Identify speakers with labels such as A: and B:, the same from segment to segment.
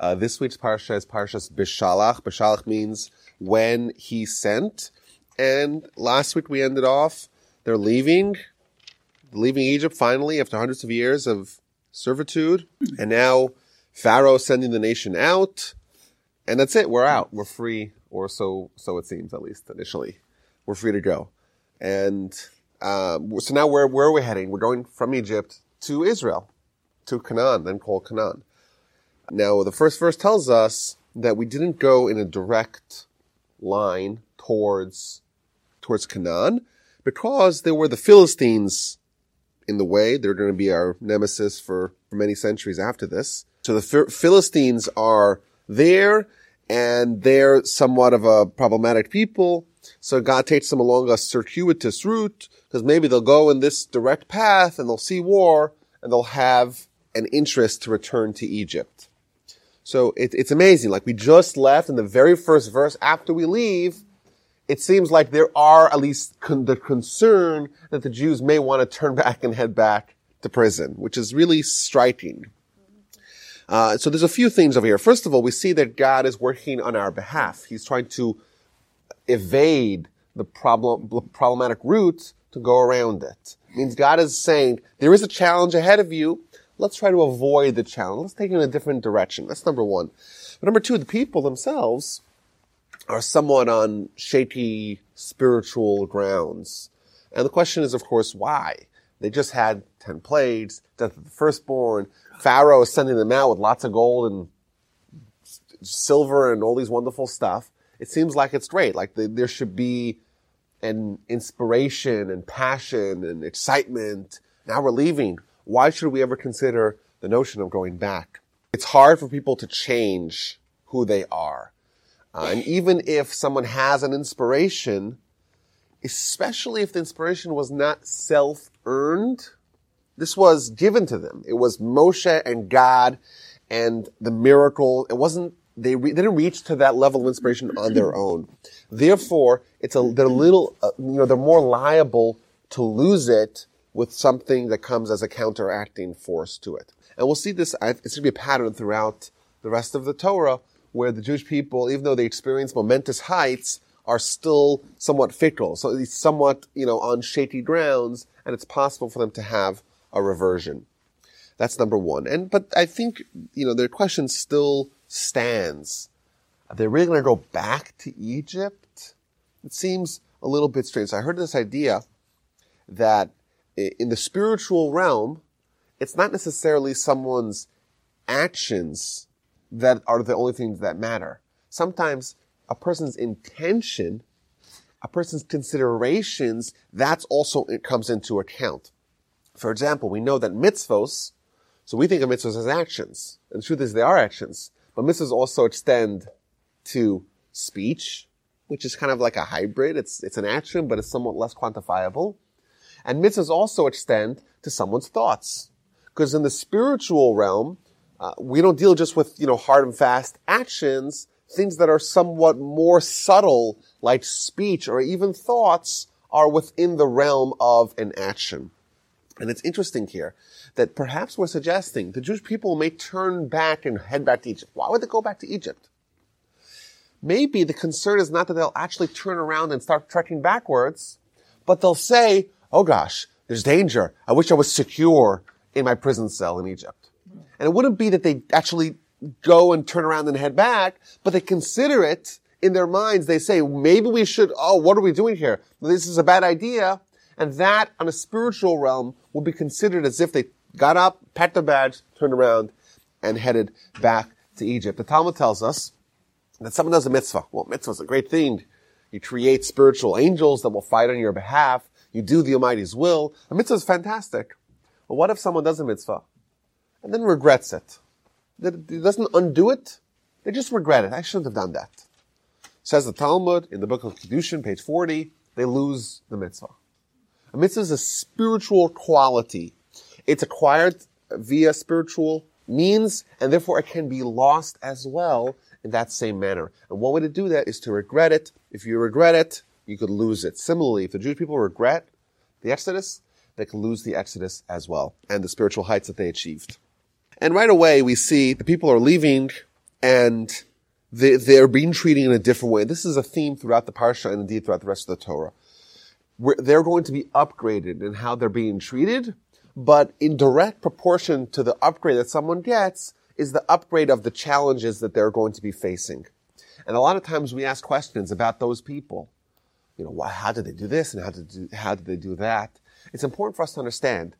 A: Uh, this week's parsha is Parshas Beshalach. Beshalach means when he sent. And last week we ended off, they're leaving, leaving Egypt finally after hundreds of years of servitude. And now Pharaoh sending the nation out. And that's it. We're out. We're free. Or so, so it seems, at least initially. We're free to go. And, um, so now where, where are we heading? We're going from Egypt to Israel, to Canaan, then called Canaan. Now, the first verse tells us that we didn't go in a direct line towards, towards Canaan because there were the Philistines in the way. They're going to be our nemesis for, for many centuries after this. So the Philistines are there and they're somewhat of a problematic people. So God takes them along a circuitous route because maybe they'll go in this direct path and they'll see war and they'll have an interest to return to Egypt. So it, it's amazing. Like we just left in the very first verse after we leave, it seems like there are at least con- the concern that the Jews may want to turn back and head back to prison, which is really striking. Uh, so there's a few things over here. First of all, we see that God is working on our behalf. He's trying to evade the problem, problematic route to go around it. it. Means God is saying there is a challenge ahead of you. Let's try to avoid the challenge. Let's take it in a different direction. That's number one. But number two, the people themselves are somewhat on shaky spiritual grounds. And the question is, of course, why? They just had 10 plagues, death of the firstborn. Pharaoh is sending them out with lots of gold and silver and all these wonderful stuff. It seems like it's great. Like the, there should be an inspiration and passion and excitement. Now we're leaving why should we ever consider the notion of going back? It's hard for people to change who they are. Uh, and even if someone has an inspiration, especially if the inspiration was not self-earned, this was given to them. It was Moshe and God and the miracle. It wasn't, they, re- they didn't reach to that level of inspiration on their own. Therefore, it's a, they're a little, uh, you know, they're more liable to lose it with something that comes as a counteracting force to it. And we'll see this, it's going to be a pattern throughout the rest of the Torah where the Jewish people, even though they experience momentous heights, are still somewhat fickle. So it's somewhat, you know, on shaky grounds and it's possible for them to have a reversion. That's number one. And, but I think, you know, their question still stands. Are they really going to go back to Egypt? It seems a little bit strange. So I heard this idea that in the spiritual realm, it's not necessarily someone's actions that are the only things that matter. Sometimes a person's intention, a person's considerations, that's also, it comes into account. For example, we know that mitzvos, so we think of mitzvos as actions. And the truth is they are actions. But mitzvos also extend to speech, which is kind of like a hybrid. It's, it's an action, but it's somewhat less quantifiable. And mitzvahs also extend to someone's thoughts. Because in the spiritual realm, uh, we don't deal just with, you know, hard and fast actions. Things that are somewhat more subtle, like speech or even thoughts, are within the realm of an action. And it's interesting here that perhaps we're suggesting the Jewish people may turn back and head back to Egypt. Why would they go back to Egypt? Maybe the concern is not that they'll actually turn around and start trekking backwards, but they'll say, oh gosh, there's danger. I wish I was secure in my prison cell in Egypt. And it wouldn't be that they actually go and turn around and head back, but they consider it in their minds. They say, maybe we should, oh, what are we doing here? This is a bad idea. And that on a spiritual realm will be considered as if they got up, packed their bags, turned around, and headed back to Egypt. The Talmud tells us that someone does a mitzvah. Well, mitzvah is a great thing. You create spiritual angels that will fight on your behalf. You do the Almighty's will. A mitzvah is fantastic. But what if someone does a mitzvah and then regrets it? It doesn't undo it. They just regret it. I shouldn't have done that. Says the Talmud in the book of Kiddushin, page 40, they lose the mitzvah. A mitzvah is a spiritual quality. It's acquired via spiritual means, and therefore it can be lost as well in that same manner. And one way to do that is to regret it. If you regret it, you could lose it. Similarly, if the Jewish people regret the Exodus, they can lose the Exodus as well and the spiritual heights that they achieved. And right away we see the people are leaving and they, they're being treated in a different way. This is a theme throughout the parsha and indeed throughout the rest of the Torah. Where they're going to be upgraded in how they're being treated, but in direct proportion to the upgrade that someone gets is the upgrade of the challenges that they're going to be facing. And a lot of times we ask questions about those people. You know, why, how did they do this and how did, do, how did they do that? It's important for us to understand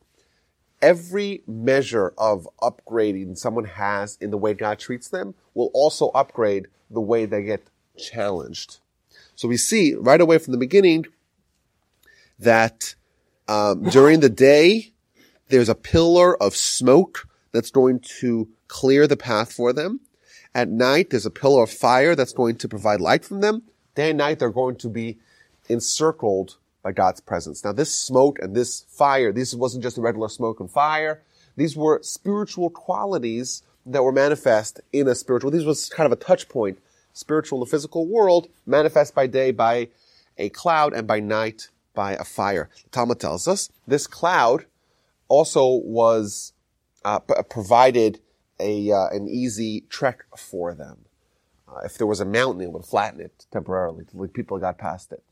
A: every measure of upgrading someone has in the way God treats them will also upgrade the way they get challenged. So we see right away from the beginning that um, during the day there's a pillar of smoke that's going to clear the path for them. At night there's a pillar of fire that's going to provide light from them. Day and night they're going to be encircled by God's presence. Now this smoke and this fire, this wasn't just a regular smoke and fire. These were spiritual qualities that were manifest in a spiritual, these was kind of a touch point, spiritual and physical world, manifest by day by a cloud and by night by a fire. The Talmud tells us this cloud also was uh, p- provided a uh, an easy trek for them. Uh, if there was a mountain, it would flatten it temporarily till people got past it.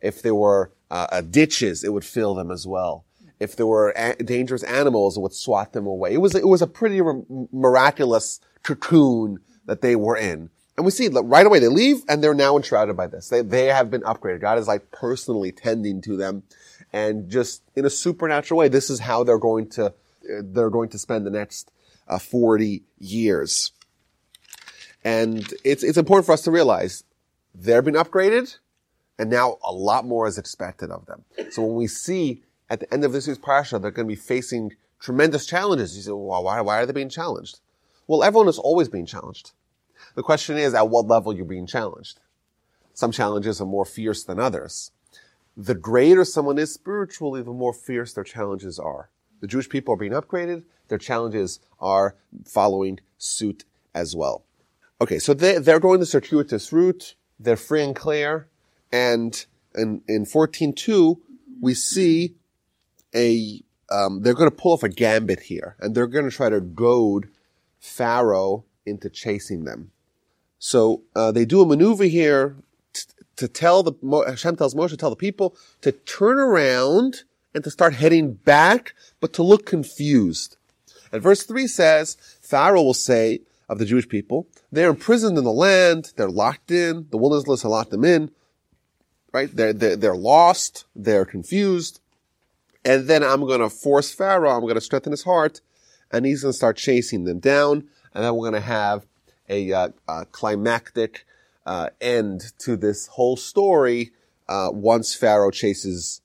A: If there were uh, uh, ditches, it would fill them as well. If there were a- dangerous animals, it would swat them away. It was it was a pretty re- miraculous cocoon that they were in. And we see right away they leave and they're now enshrouded by this. They they have been upgraded. God is like personally tending to them, and just in a supernatural way, this is how they're going to they're going to spend the next uh, forty years. And it's it's important for us to realize they're being upgraded and now a lot more is expected of them. So when we see at the end of this year's parsha, they're going to be facing tremendous challenges. You say, well, why, why are they being challenged? Well, everyone is always being challenged. The question is at what level you're being challenged. Some challenges are more fierce than others. The greater someone is spiritually, the more fierce their challenges are. The Jewish people are being upgraded. Their challenges are following suit as well. Okay, so they, they're going the circuitous route. They're free and clear. And in, in 14.2, we see a, um, they're going to pull off a gambit here, and they're going to try to goad Pharaoh into chasing them. So uh, they do a maneuver here t- to tell the Hashem tells Moshe to tell the people to turn around and to start heading back, but to look confused. And verse three says Pharaoh will say of the Jewish people, they're imprisoned in the land, they're locked in, the wilderness has locked them in right? They're, they're, they're lost, they're confused. And then I'm going to force Pharaoh, I'm going to strengthen his heart, and he's going to start chasing them down. And then we're going to have a, uh, a climactic uh, end to this whole story uh, once Pharaoh chases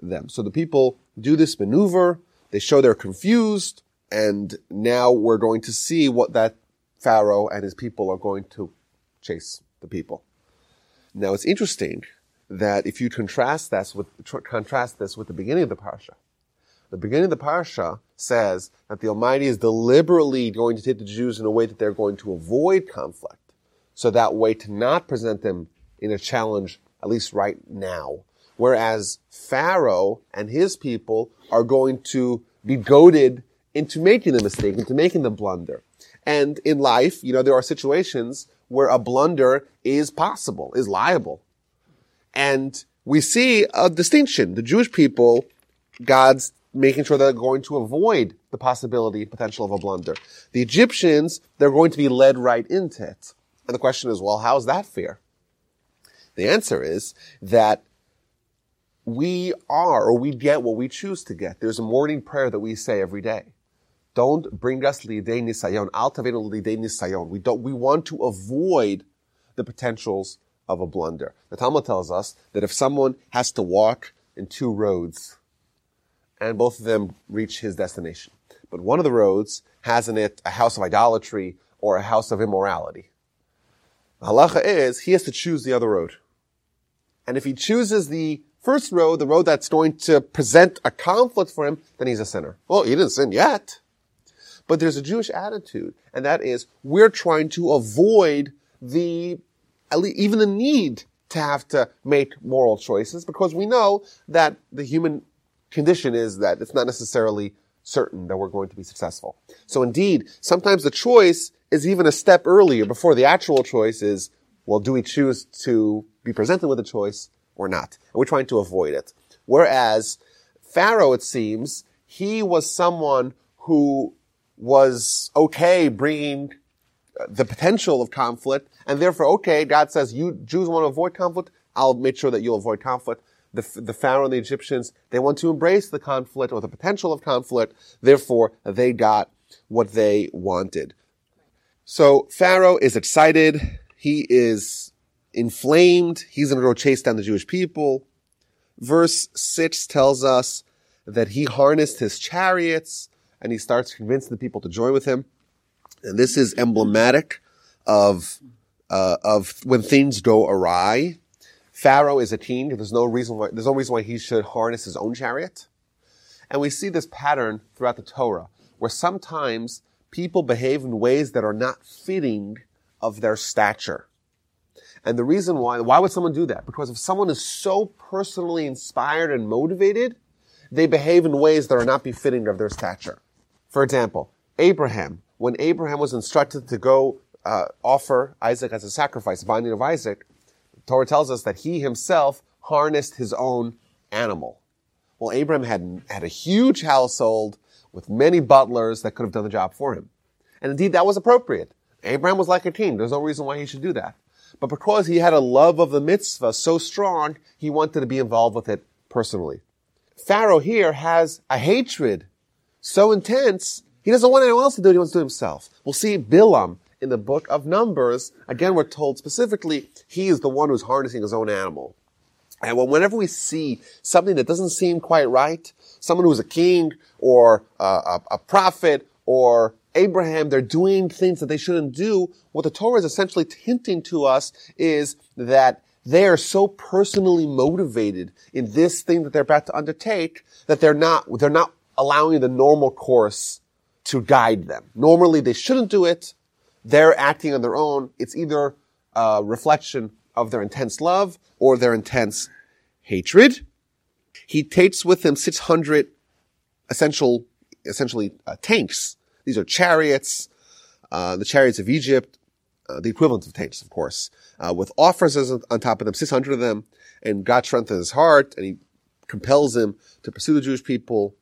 A: them. So the people do this maneuver, they show they're confused, and now we're going to see what that Pharaoh and his people are going to chase the people. Now it's interesting that if you contrast this with contrast this with the beginning of the parsha, the beginning of the parsha says that the Almighty is deliberately going to take the Jews in a way that they're going to avoid conflict, so that way to not present them in a challenge, at least right now. Whereas Pharaoh and his people are going to be goaded into making the mistake, into making the blunder. And in life, you know, there are situations where a blunder is possible, is liable. And we see a distinction. The Jewish people, God's making sure they're going to avoid the possibility, potential of a blunder. The Egyptians, they're going to be led right into it. And the question is, well, how is that fair? The answer is that we are, or we get what we choose to get. There's a morning prayer that we say every day. Don't bring us lidei nisayon. Al tavenu lidei nisayon. We don't, we want to avoid the potentials of a blunder. The Talmud tells us that if someone has to walk in two roads, and both of them reach his destination, but one of the roads has in it a house of idolatry or a house of immorality, the halacha is he has to choose the other road. And if he chooses the first road, the road that's going to present a conflict for him, then he's a sinner. Well, he didn't sin yet. But there's a Jewish attitude, and that is we're trying to avoid the even the need to have to make moral choices because we know that the human condition is that it's not necessarily certain that we're going to be successful. So indeed, sometimes the choice is even a step earlier before the actual choice is, well, do we choose to be presented with a choice or not? And we're trying to avoid it. Whereas Pharaoh, it seems, he was someone who was okay bringing the potential of conflict, and therefore, okay, God says, you Jews want to avoid conflict, I'll make sure that you'll avoid conflict. The, the Pharaoh and the Egyptians, they want to embrace the conflict or the potential of conflict, therefore, they got what they wanted. So, Pharaoh is excited, he is inflamed, he's going to go chase down the Jewish people. Verse 6 tells us that he harnessed his chariots and he starts convincing the people to join with him. And this is emblematic of, uh, of when things go awry. Pharaoh is a king. There's no reason why, there's no reason why he should harness his own chariot. And we see this pattern throughout the Torah, where sometimes people behave in ways that are not fitting of their stature. And the reason why, why would someone do that? Because if someone is so personally inspired and motivated, they behave in ways that are not befitting of their stature. For example, Abraham when Abraham was instructed to go uh, offer Isaac as a sacrifice, binding of Isaac, Torah tells us that he himself harnessed his own animal. Well, Abraham had, had a huge household with many butlers that could have done the job for him. And indeed, that was appropriate. Abraham was like a king. There's no reason why he should do that. But because he had a love of the mitzvah so strong, he wanted to be involved with it personally. Pharaoh here has a hatred so intense he doesn't want anyone else to do it, he wants to do it himself. We'll see Bilam in the book of Numbers. Again, we're told specifically he is the one who's harnessing his own animal. And whenever we see something that doesn't seem quite right, someone who's a king or a, a, a prophet or Abraham, they're doing things that they shouldn't do. What the Torah is essentially hinting to us is that they are so personally motivated in this thing that they're about to undertake that they're not, they're not allowing the normal course to guide them. Normally they shouldn't do it. They're acting on their own. It's either a reflection of their intense love or their intense hatred. He takes with him 600 essential, essentially uh, tanks. These are chariots, uh, the chariots of Egypt, uh, the equivalent of tanks, of course, uh, with officers on top of them, 600 of them, and God strengthens his heart, and he compels him to pursue the Jewish people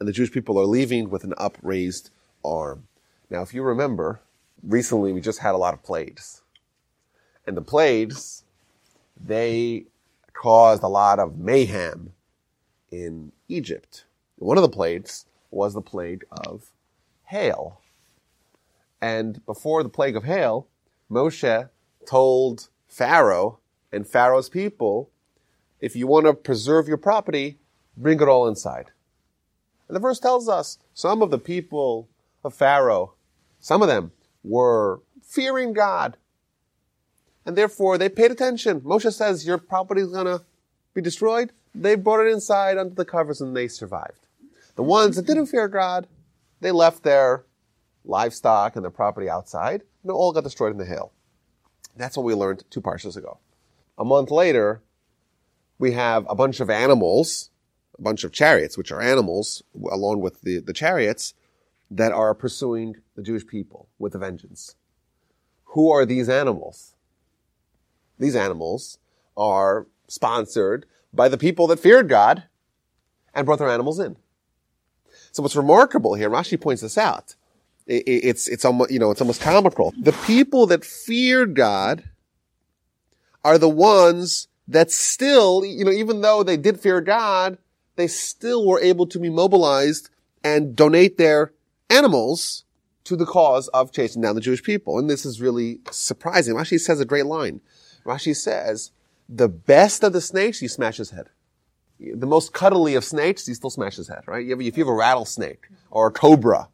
A: and the Jewish people are leaving with an upraised arm. Now, if you remember, recently we just had a lot of plagues. And the plagues, they caused a lot of mayhem in Egypt. One of the plagues was the plague of hail. And before the plague of hail, Moshe told Pharaoh and Pharaoh's people, if you want to preserve your property, bring it all inside. And the verse tells us some of the people of Pharaoh, some of them were fearing God. And therefore they paid attention. Moshe says your property is going to be destroyed. They brought it inside under the covers and they survived. The ones that didn't fear God, they left their livestock and their property outside and it all got destroyed in the hail. That's what we learned two parshas ago. A month later, we have a bunch of animals bunch of chariots, which are animals, along with the, the chariots, that are pursuing the Jewish people with a vengeance. Who are these animals? These animals are sponsored by the people that feared God and brought their animals in. So what's remarkable here, Rashi points this out. it's, it's almost, you know, it's almost comical. The people that feared God are the ones that still, you know, even though they did fear God, they still were able to be mobilized and donate their animals to the cause of chasing down the Jewish people. And this is really surprising. Rashi says a great line. Rashi says, the best of the snakes, you smash his head. The most cuddly of snakes, you still smash his head, right? If you have a rattlesnake or a cobra,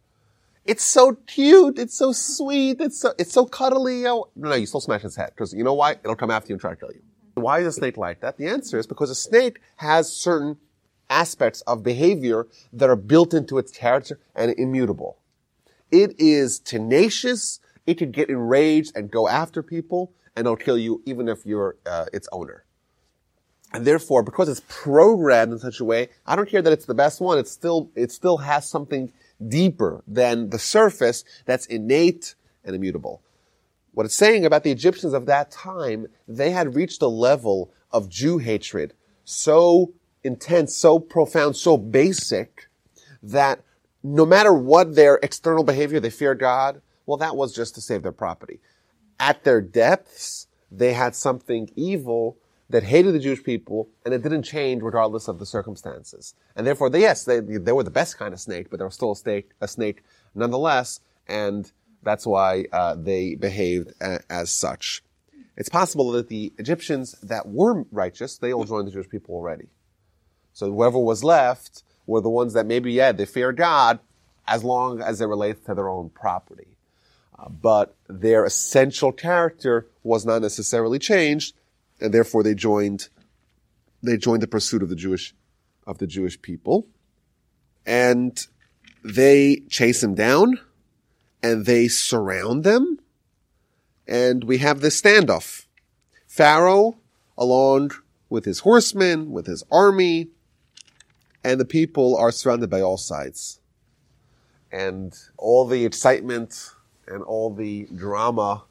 A: it's so cute, it's so sweet, it's so, it's so cuddly. Oh, no, you still smash his head. Because you know why? It'll come after you and try to kill you. Why is a snake like that? The answer is because a snake has certain aspects of behavior that are built into its character and immutable. It is tenacious. It can get enraged and go after people and it'll kill you even if you're uh, its owner. And therefore, because it's programmed in such a way, I don't care that it's the best one. It still, it still has something deeper than the surface that's innate and immutable. What it's saying about the Egyptians of that time, they had reached a level of Jew hatred so intense, so profound, so basic that no matter what their external behavior, they feared God. Well, that was just to save their property. At their depths, they had something evil that hated the Jewish people, and it didn't change regardless of the circumstances. And therefore, they, yes, they, they were the best kind of snake, but they were still a snake, a snake nonetheless, and that's why uh, they behaved a, as such. It's possible that the Egyptians that were righteous, they all joined the Jewish people already. So whoever was left were the ones that maybe, yeah, they feared God as long as it relates to their own property. Uh, but their essential character was not necessarily changed, and therefore they joined they joined the pursuit of the Jewish of the Jewish people, and they chase them down, and they surround them, and we have this standoff. Pharaoh, along with his horsemen, with his army, and the people are surrounded by all sides, and all the excitement and all the drama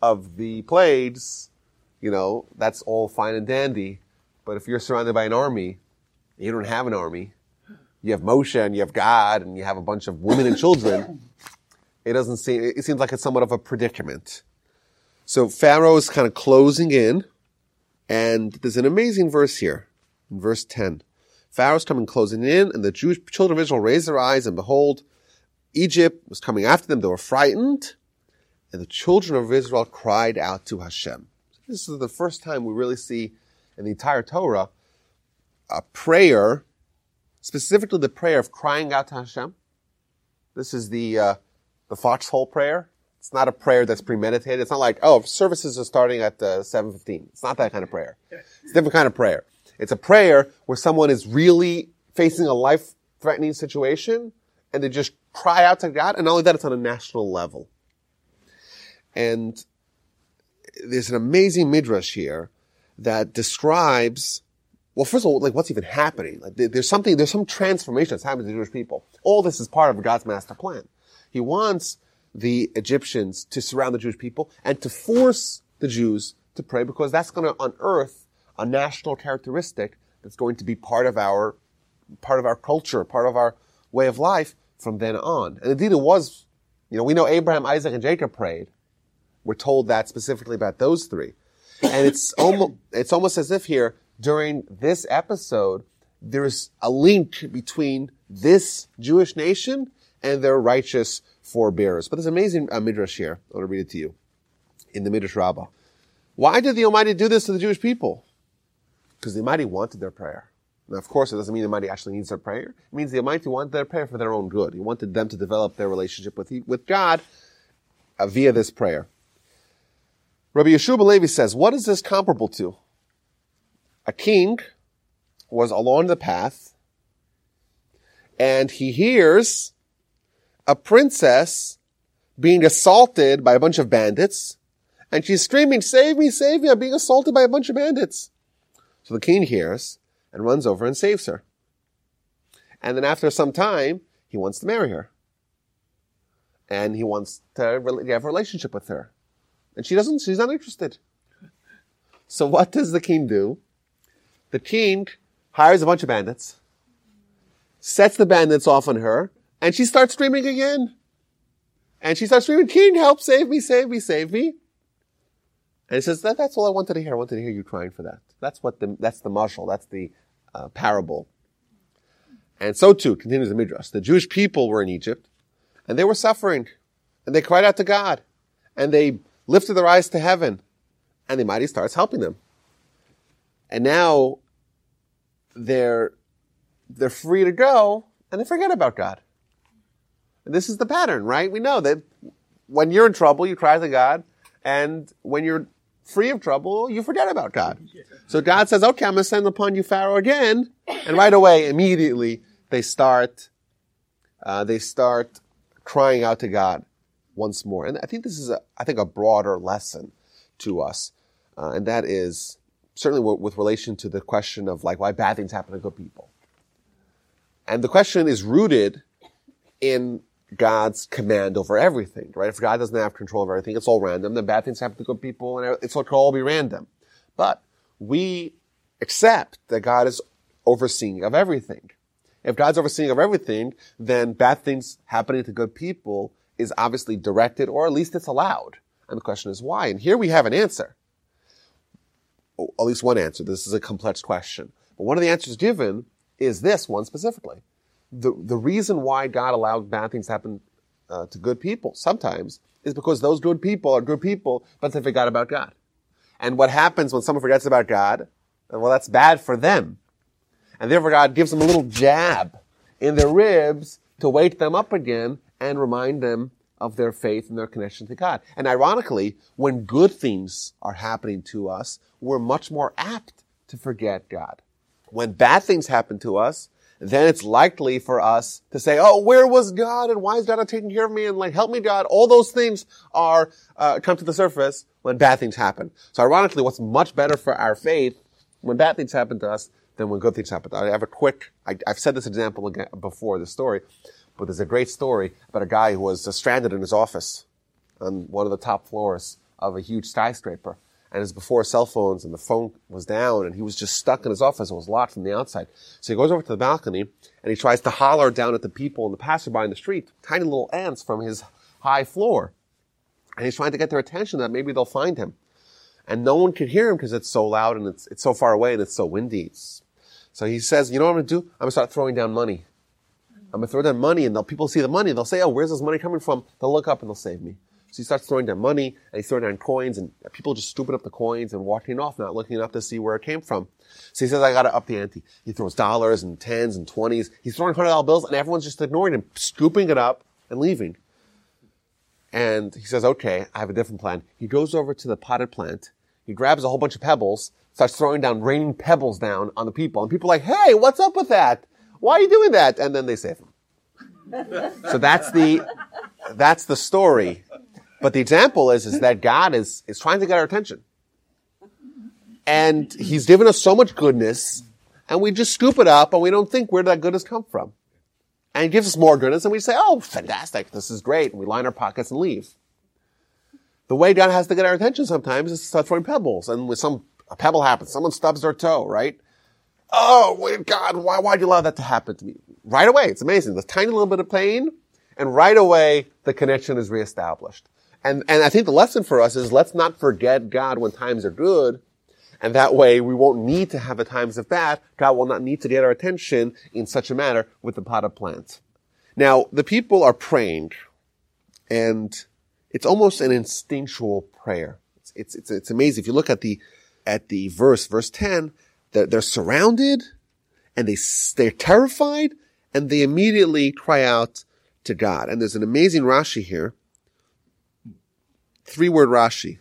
A: of the plagues you know, that's all fine and dandy. But if you're surrounded by an army, you don't have an army, you have Moshe and you have God and you have a bunch of women and children, it doesn't seem, it seems like it's somewhat of a predicament. So Pharaoh is kind of closing in and there's an amazing verse here in verse 10. Pharaoh's coming closing in and the Jewish children of Israel raised their eyes and behold, Egypt was coming after them. They were frightened and the children of Israel cried out to Hashem. This is the first time we really see in the entire Torah a prayer, specifically the prayer of crying out to Hashem. This is the uh, the foxhole prayer. It's not a prayer that's premeditated. It's not like, oh, services are starting at uh, 7.15. It's not that kind of prayer. It's a different kind of prayer. It's a prayer where someone is really facing a life-threatening situation and they just cry out to God. And not only that, it's on a national level. And there's an amazing midrash here that describes well, first of all, like what's even happening? Like there's something, there's some transformation that's happening to the Jewish people. All this is part of God's master plan. He wants the Egyptians to surround the Jewish people and to force the Jews to pray because that's going to unearth a national characteristic that's going to be part of our, part of our culture, part of our way of life from then on. And indeed it was, you know, we know Abraham, Isaac, and Jacob prayed. We're told that specifically about those three. And it's almost, it's almost as if here, during this episode, there's a link between this Jewish nation and their righteous forebearers. But there's an amazing uh, midrash here. I want to read it to you. In the Midrash Rabbah. Why did the Almighty do this to the Jewish people? Because the Almighty wanted their prayer. Now, of course, it doesn't mean the Almighty actually needs their prayer. It means the Almighty wanted their prayer for their own good. He wanted them to develop their relationship with, with God uh, via this prayer. Rabbi Yeshua Levi says, what is this comparable to? A king was along the path and he hears a princess being assaulted by a bunch of bandits and she's screaming, save me, save me, I'm being assaulted by a bunch of bandits. So the king hears and runs over and saves her. And then after some time, he wants to marry her. And he wants to have a relationship with her. And she doesn't, she's not interested. So what does the king do? The king hires a bunch of bandits, sets the bandits off on her, and she starts screaming again. And she starts screaming, King, help, save me, save me, save me. And he says, that, that's all I wanted to hear. I wanted to hear you crying for that. That's what the, that's the mashal. That's the uh, parable. And so too, continues the Midrash, the Jewish people were in Egypt, and they were suffering, and they cried out to God, and they lifted their eyes to heaven, and the mighty starts helping them. And now they're they're free to go, and they forget about God. And this is the pattern, right? We know that when you're in trouble, you cry to God, and when you're free of trouble, you forget about God. So God says, "Okay, I'm going to send upon you Pharaoh again," and right away, immediately, they start uh, they start crying out to God once more. And I think this is a, I think a broader lesson to us. Uh, and that is certainly w- with relation to the question of like why bad things happen to good people. And the question is rooted in God's command over everything, right? If God doesn't have control of everything, it's all random. Then bad things happen to good people, and it's all, all be random. But we accept that God is overseeing of everything. If God's overseeing of everything, then bad things happening to good people is obviously directed, or at least it's allowed. And the question is why? And here we have an answer. at least one answer. This is a complex question. But one of the answers given is this one specifically. The, the reason why God allowed bad things to happen uh, to good people sometimes is because those good people are good people, but they forgot about God. And what happens when someone forgets about God? Well, that's bad for them. And therefore God gives them a little jab in their ribs to wake them up again and remind them of their faith and their connection to God. And ironically, when good things are happening to us, we're much more apt to forget God. When bad things happen to us, then it's likely for us to say, "Oh, where was God? And why is God not taking care of me? And like, help me, God." All those things are uh, come to the surface when bad things happen. So, ironically, what's much better for our faith when bad things happen to us than when good things happen. I have a quick, I, have said this example again before, the story, but there's a great story about a guy who was uh, stranded in his office on one of the top floors of a huge skyscraper. And it was before cell phones and the phone was down and he was just stuck in his office. It was locked from the outside. So he goes over to the balcony and he tries to holler down at the people and the passerby in the street, tiny little ants from his high floor. And he's trying to get their attention that maybe they'll find him. And no one can hear him because it's so loud and it's, it's so far away and it's so windy. It's so he says, you know what I'm going to do? I'm going to start throwing down money. I'm going to throw down money and the people see the money. They'll say, oh, where's this money coming from? They'll look up and they'll save me. So he starts throwing down money and he's throwing down coins and people just scooping up the coins and walking off, not looking up to see where it came from. So he says, I got to up the ante. He throws dollars and tens and twenties. He's throwing hundred dollar bills and everyone's just ignoring him, scooping it up and leaving. And he says, okay, I have a different plan. He goes over to the potted plant. He grabs a whole bunch of pebbles starts throwing down, raining pebbles down on the people. And people are like, hey, what's up with that? Why are you doing that? And then they save him. so that's the, that's the story. But the example is, is that God is, is trying to get our attention. And He's given us so much goodness, and we just scoop it up and we don't think where that goodness come from. And He gives us more goodness and we say, oh, fantastic, this is great. And we line our pockets and leave. The way God has to get our attention sometimes is to start throwing pebbles. And when some a pebble happens. Someone stubs their toe, right? Oh, God, why, why'd you allow that to happen to me? Right away. It's amazing. The tiny little bit of pain, and right away, the connection is reestablished. And, and I think the lesson for us is let's not forget God when times are good. And that way we won't need to have the times of bad. God will not need to get our attention in such a manner with the pot of plants. Now, the people are praying and it's almost an instinctual prayer. It's, it's, it's, it's amazing. If you look at the, at the verse, verse 10, they're, they're surrounded and they, they're terrified and they immediately cry out to God. And there's an amazing Rashi here. Three word Rashi.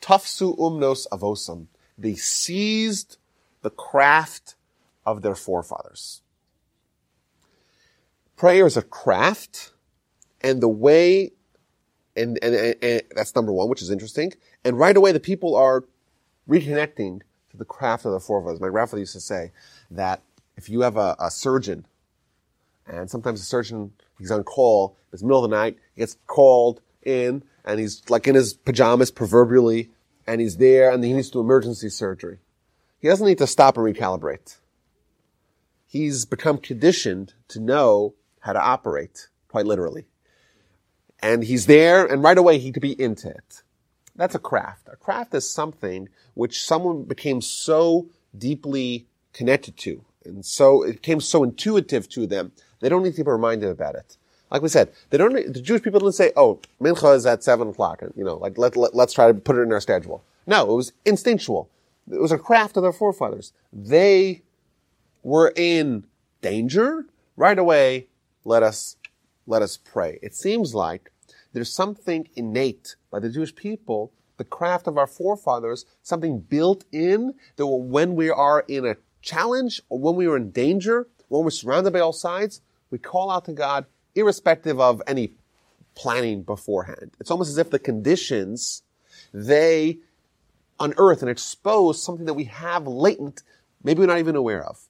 A: Tafsu umnos avosam. They seized the craft of their forefathers. Prayer is a craft and the way and, and, and, and, that's number one, which is interesting. And right away, the people are reconnecting to the craft of the forefathers. My grandfather used to say that if you have a, a surgeon, and sometimes the surgeon, he's on call, it's middle of the night, he gets called in, and he's like in his pajamas proverbially, and he's there, and he needs to do emergency surgery. He doesn't need to stop and recalibrate. He's become conditioned to know how to operate, quite literally and he's there and right away he could be into it. That's a craft. A craft is something which someone became so deeply connected to and so it became so intuitive to them. They don't need to be reminded about it. Like we said, they don't, the Jewish people didn't say, oh, mincha is at seven o'clock you know, like let, let, let's try to put it in our schedule. No, it was instinctual. It was a craft of their forefathers. They were in danger right away. Let us let us pray. It seems like there's something innate by the Jewish people, the craft of our forefathers, something built in that when we are in a challenge or when we are in danger, when we're surrounded by all sides, we call out to God irrespective of any planning beforehand. It's almost as if the conditions, they unearth and expose something that we have latent, maybe we're not even aware of.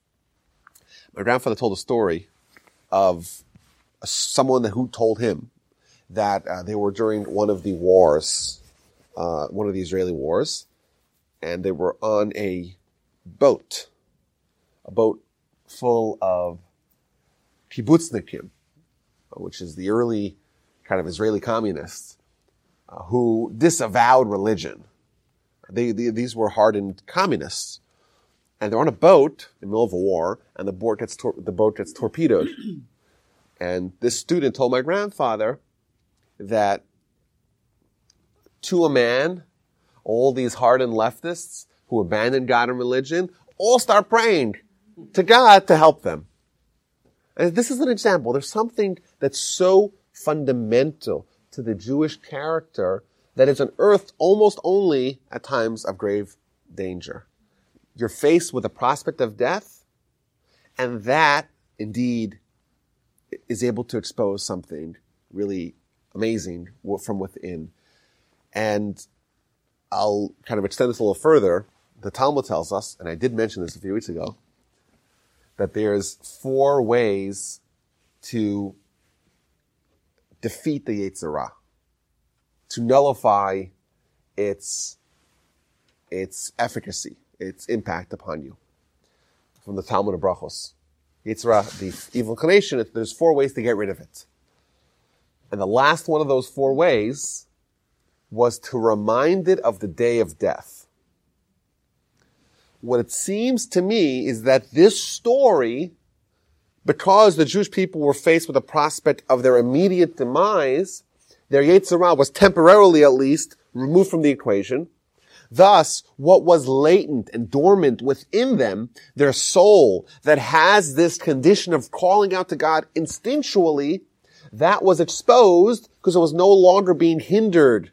A: My grandfather told a story of someone who told him that uh, they were during one of the wars, uh, one of the Israeli wars, and they were on a boat, a boat full of kibbutznikim, which is the early kind of Israeli communists uh, who disavowed religion. They, they, these were hardened communists, and they're on a boat in the middle of a war, and the boat gets tor- the boat gets torpedoed. and this student told my grandfather that to a man, all these hardened leftists who abandoned God and religion all start praying to God to help them. And this is an example. There's something that's so fundamental to the Jewish character that is unearthed almost only at times of grave danger. You're faced with a prospect of death, and that indeed is able to expose something really amazing from within. And I'll kind of extend this a little further. The Talmud tells us, and I did mention this a few weeks ago, that there's four ways to defeat the Yetzer Hara, to nullify its, its efficacy, its impact upon you. From the Talmud of Brachos. Yetzer Hara, the evil inclination, there's four ways to get rid of it. And the last one of those four ways was to remind it of the day of death. What it seems to me is that this story, because the Jewish people were faced with the prospect of their immediate demise, their Yetzer Hara was temporarily at least removed from the equation. Thus, what was latent and dormant within them, their soul that has this condition of calling out to God instinctually, that was exposed because it was no longer being hindered,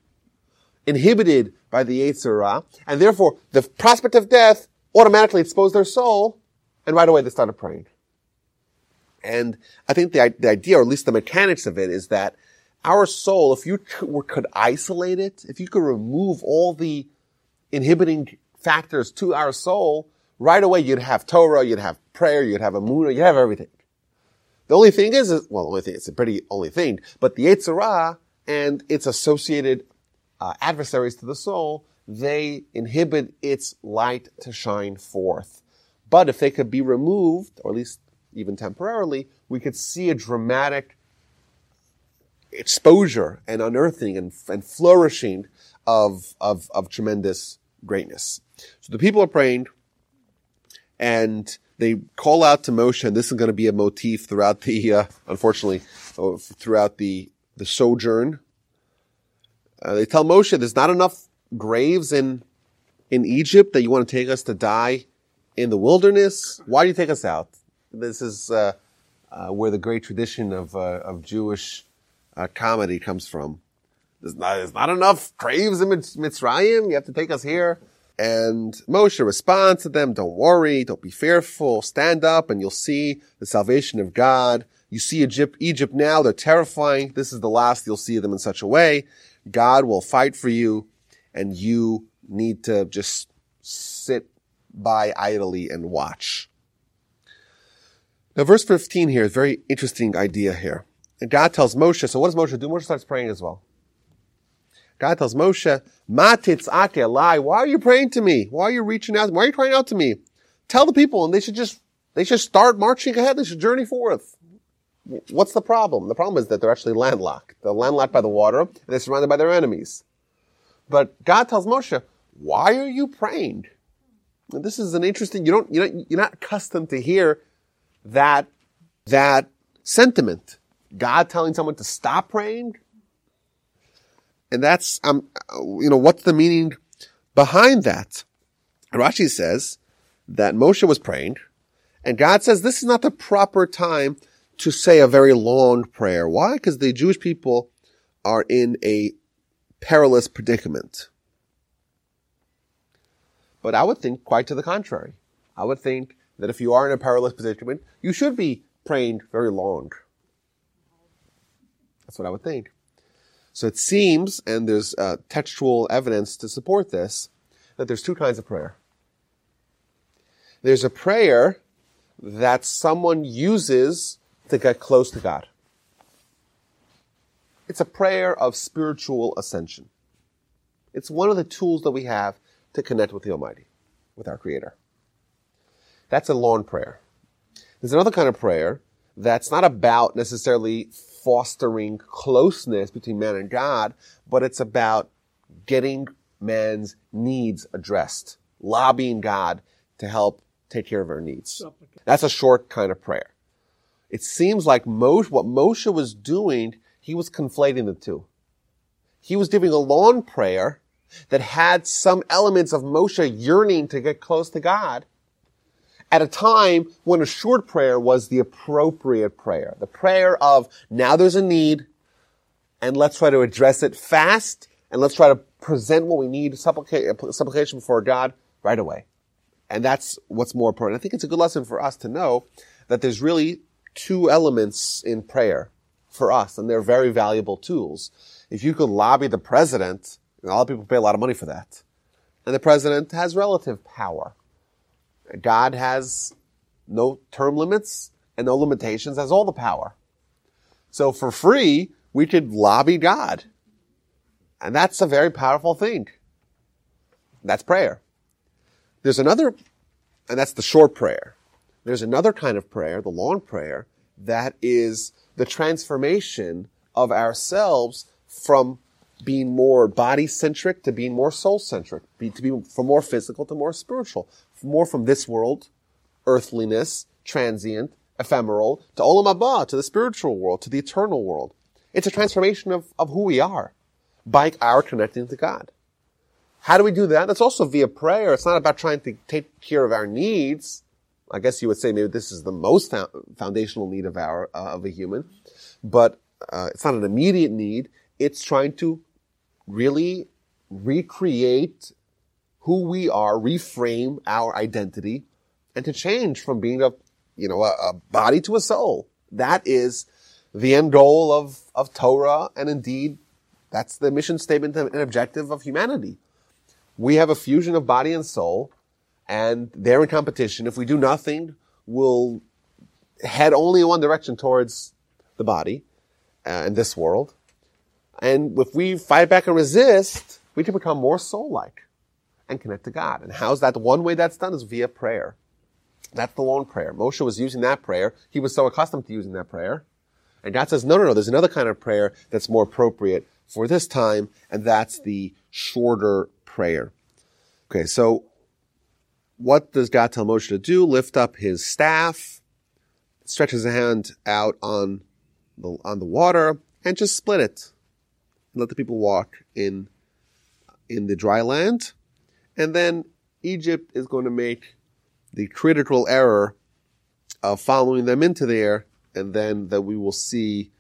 A: inhibited by the Yetzer Hara, and therefore the prospect of death automatically expose their soul, and right away they started praying. And I think the, the idea, or at least the mechanics of it, is that our soul, if you could isolate it, if you could remove all the inhibiting factors to our soul, right away you'd have Torah, you'd have prayer, you'd have Emunah, you'd have everything. The only thing is, well, the only thing, it's a pretty only thing, but the Yetzer Hara and its associated uh, adversaries to the soul, they inhibit its light to shine forth. But if they could be removed, or at least even temporarily, we could see a dramatic exposure and unearthing and, and flourishing of, of, of tremendous greatness. So the people are praying and they call out to Moshe, and this is going to be a motif throughout the, uh, unfortunately, uh, throughout the, the sojourn. Uh, they tell Moshe there's not enough graves in, in Egypt that you want to take us to die in the wilderness. Why do you take us out? This is, uh, uh where the great tradition of, uh, of Jewish comedy comes from. There's not, there's not enough graves in Mitzrayim. You have to take us here. And Moshe responds to them, don't worry, don't be fearful, stand up and you'll see the salvation of God. You see Egypt, Egypt now, they're terrifying. This is the last you'll see them in such a way. God will fight for you and you need to just sit by idly and watch. Now verse 15 here is very interesting idea here. And God tells Moshe, so what does Moshe do? Moshe starts praying as well. God tells Moshe, Ma titzak elai. Why are you praying to me? Why are you reaching out? Why are you crying out to me? Tell the people and they should just, they should start marching ahead. They should journey forth. What's the problem? The problem is that they're actually landlocked. They're landlocked by the water and they're surrounded by their enemies. But God tells Moshe, why are you praying? And this is an interesting, you don't, you don't, you're not accustomed to hear that, that sentiment. God telling someone to stop praying and that's, um, you know, what's the meaning behind that? Rashi says that Moshe was praying and God says this is not the proper time to say a very long prayer. Why? Because the Jewish people are in a perilous predicament. But I would think quite to the contrary. I would think that if you are in a perilous predicament, you should be praying very long. That's what I would think. So it seems, and there's uh, textual evidence to support this, that there's two kinds of prayer. There's a prayer that someone uses to get close to God. It's a prayer of spiritual ascension. It's one of the tools that we have to connect with the Almighty, with our Creator. That's a lawn prayer. There's another kind of prayer that's not about necessarily fostering closeness between man and God, but it's about getting man's needs addressed, lobbying God to help take care of our needs. That's a short kind of prayer. It seems like Moshe, what Moshe was doing, he was conflating the two. He was giving a long prayer that had some elements of Moshe yearning to get close to God at a time when a short prayer was the appropriate prayer. The prayer of now there's a need and let's try to address it fast and let's try to present what we need, supplication before God right away. And that's what's more important. I think it's a good lesson for us to know that there's really two elements in prayer for us, and they're very valuable tools. If you could lobby the president, a lot of people pay a lot of money for that. And the president has relative power. God has no term limits and no limitations, has all the power. So for free, we could lobby God. And that's a very powerful thing. That's prayer. There's another, and that's the short prayer. There's another kind of prayer, the long prayer, that is the transformation of ourselves from being more body centric to being more soul centric, to be from more physical to more spiritual, more from this world, earthliness, transient, ephemeral, to olam haba, to the spiritual world, to the eternal world. It's a transformation of, of who we are by our connecting to God. How do we do that? That's also via prayer. It's not about trying to take care of our needs. I guess you would say maybe this is the most foundational need of our uh, of a human, but uh, it's not an immediate need. It's trying to really recreate who we are, reframe our identity, and to change from being a you know a, a body to a soul. That is the end goal of of Torah, and indeed, that's the mission statement and objective of humanity we have a fusion of body and soul, and they're in competition. If we do nothing, we'll head only in one direction towards the body uh, in this world. And if we fight back and resist, we can become more soul-like and connect to God. And how's that? One way that's done is via prayer. That's the long prayer. Moshe was using that prayer. He was so accustomed to using that prayer. And God says, no, no, no, there's another kind of prayer that's more appropriate for this time, and that's the shorter prayer. Okay, so what does God tell Moshe to do? Lift up his staff, stretches a hand out on the, on the water, and just split it. And let the people walk in, in the dry land. And then Egypt is going to make the critical error of following them into there, and then that we will see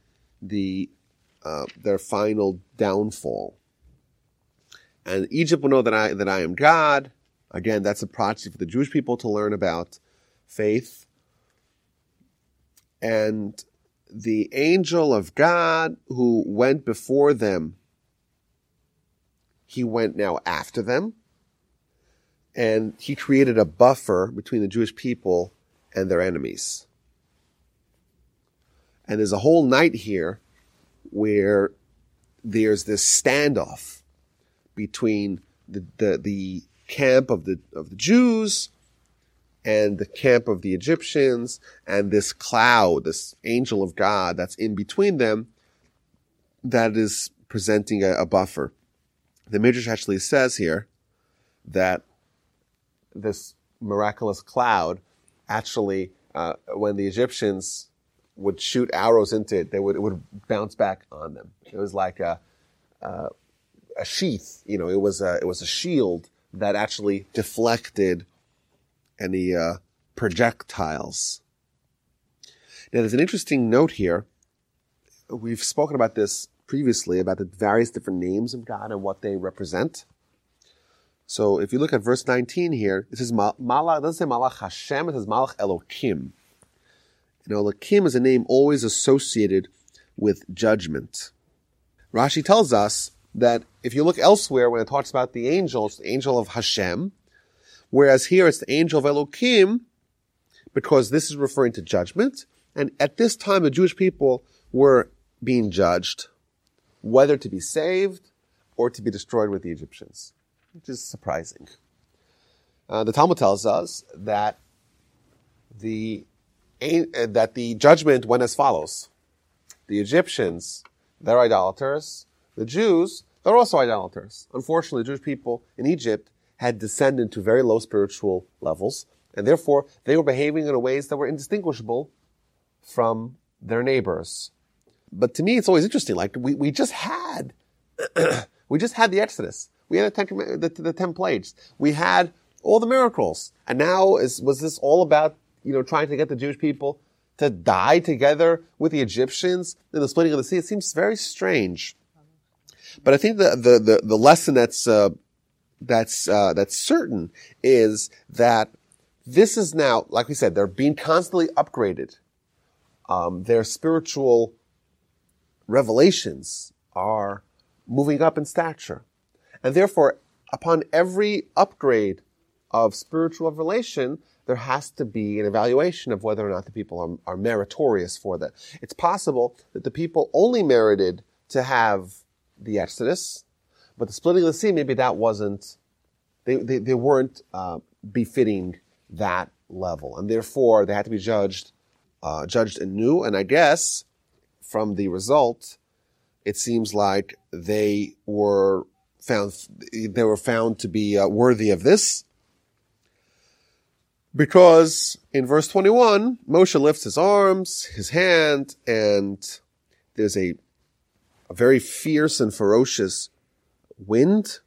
A: the uh, their final downfall. And Egypt will know that I, that I am God. Again, that's a prophecy for the Jewish people to learn about faith. And the angel of God who went before them, he went now after them. And he created a buffer between the Jewish people and their enemies. And there's a whole night here where there's this standoff between the, the, the camp of the, of the Jews and the camp of the Egyptians and this cloud, this angel of God that's in between them that is presenting a, a buffer. The Midrash actually says here that this miraculous cloud actually, uh, when the Egyptians would shoot arrows into it, they would, it would bounce back on them. It was like a, uh, a sheath. You know, it was a it was a shield that actually deflected any uh, projectiles. Now, there's an interesting note here. We've spoken about this previously about the various different names of God and what they represent. So, if you look at verse 19 here, it says Malach. Doesn't say Malach Hashem. It says Malach Elokim. And Elokim is a name always associated with judgment. Rashi tells us that if you look elsewhere when it talks about the angels, the angel of Hashem, whereas here it's the angel of Elohim, because this is referring to judgment. And at this time, the Jewish people were being judged whether to be saved or to be destroyed with the Egyptians, which is surprising. Uh, the Talmud tells us that the uh, that the judgment went as follows: the Egyptians, they're idolaters; the Jews, they're also idolaters. Unfortunately, Jewish people in Egypt had descended to very low spiritual levels, and therefore they were behaving in ways that were indistinguishable from their neighbors. But to me, it's always interesting. Like we, we just had, we just had the Exodus. We had the ten, the, the ten plagues. We had all the miracles. And now is, was this all about, you know, trying to get the Jewish people to die together with the Egyptians in the splitting of the sea? It seems very strange. But I think the, the, the, the lesson that's, uh, that's, uh, that's certain is that this is now, like we said, they're being constantly upgraded. Um, their spiritual revelations are moving up in stature. And therefore, upon every upgrade of spiritual revelation, there has to be an evaluation of whether or not the people are, are meritorious for that. It's possible that the people only merited to have the Exodus, but the splitting of the sea, maybe that wasn't, they, they, they weren't uh, befitting that level. And therefore, they had to be judged, uh, judged anew. And I guess from the result, it seems like they were found, they were found to be uh, worthy of this. Because in verse 21, Moshe lifts his arms, his hand, and there's a, a very fierce and ferocious wind,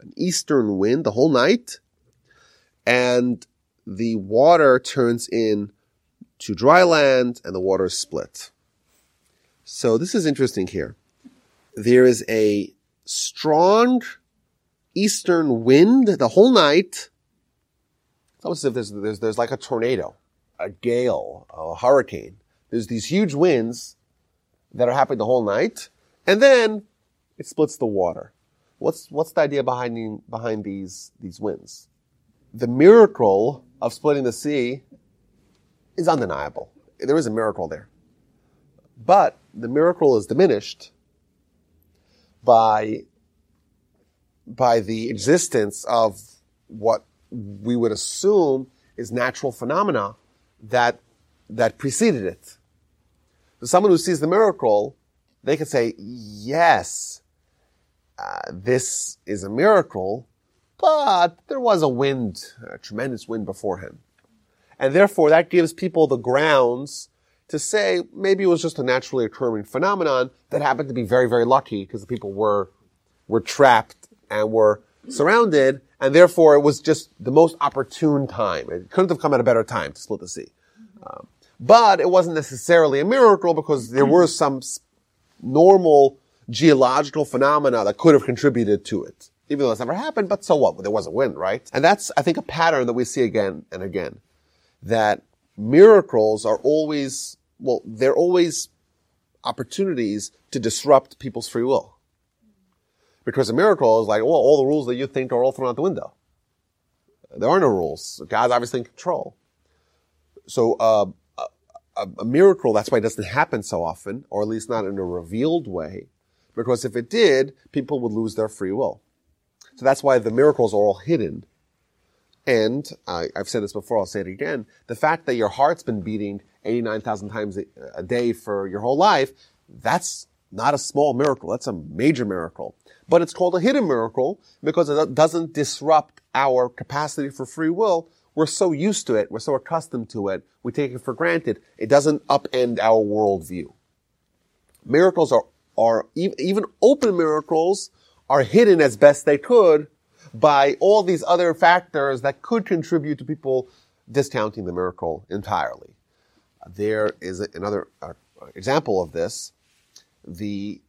A: an eastern wind the whole night, and the water turns in to dry land and the water is split. So this is interesting here. There is a strong eastern wind the whole night. It's almost as if there's, there's, there's like a tornado, a gale, a hurricane. There's these huge winds that are happening the whole night. And then it splits the water. What's, what's the idea behind, behind these, these winds? The miracle of splitting the sea is undeniable. There is a miracle there. But the miracle is diminished by, by the existence of what we would assume is natural phenomena that, that preceded it. So someone who sees the miracle, they could say, yes, uh, this is a miracle, but there was a wind, a tremendous wind before him. And therefore that gives people the grounds to say maybe it was just a naturally occurring phenomenon that happened to be very, very lucky because the people were, were trapped and were surrounded and therefore it was just the most opportune time. It couldn't have come at a better time to split the sea. Um, but it wasn't necessarily a miracle because there were some normal geological phenomena that could have contributed to it. Even though it's never happened, but so what? There was a wind, right? And that's, I think, a pattern that we see again and again. That miracles are always, well, they're always opportunities to disrupt people's free will. Because a miracle is like, well, all the rules that you think are all thrown out the window. There are no rules. God's obviously in control. So, uh, a, a, miracle, that's why it doesn't happen so often, or at least not in a revealed way, because if it did, people would lose their free will. So that's why the miracles are all hidden and I've said this before, I'll say it again. The fact that your heart's been beating 89,000 times a, a day for your whole life, that's not a small miracle. That's a major miracle. But it's called a hidden miracle because it doesn't disrupt our capacity for free will. We're so used to it. We're so accustomed to it. We take it for granted. It doesn't upend our worldview. Miracles are, are, even open miracles are hidden as best they could by all these other factors that could contribute to people discounting the miracle entirely. There is another uh, example of this. The,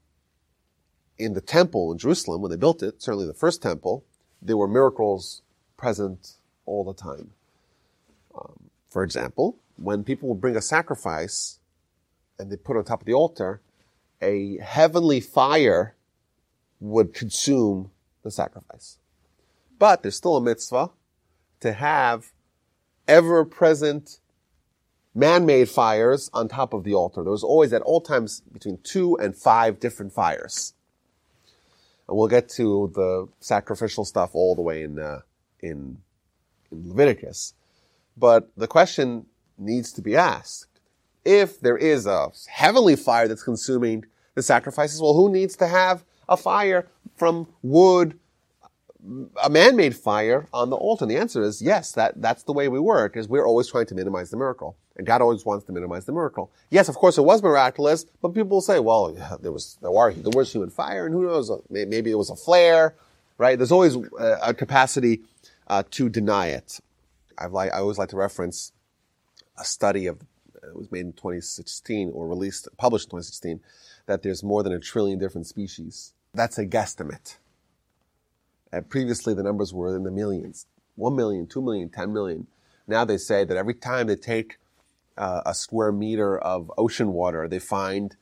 A: in the temple in Jerusalem, when they built it, certainly the first temple, there were miracles present all the time. Um, for example, when people would bring a sacrifice and they put it on top of the altar, a heavenly fire would consume the sacrifice. But there's still a mitzvah to have ever present man-made fires on top of the altar. There was always at all times between two and five different fires. And we'll get to the sacrificial stuff all the way in, uh, in, in Leviticus. But the question needs to be asked. If there is a heavenly fire that's consuming the sacrifices, well, who needs to have a fire from wood, a man-made fire on the altar? And the answer is yes, that, that's the way we work, is we're always trying to minimize the miracle. And God always wants to minimize the miracle. Yes, of course it was miraculous, but people will say, well, yeah, there was, there, were, there was human fire, and who knows, maybe it was a flare, right? There's always a capacity uh, to deny it. I've like, I always like to reference a study of, it was made in 2016 or released, published in 2016, that there's more than a trillion different species. That's a guesstimate. And previously the numbers were in the millions. 1 million, 2 million, 10 million. Now they say that every time they take uh, a square meter of ocean water, they find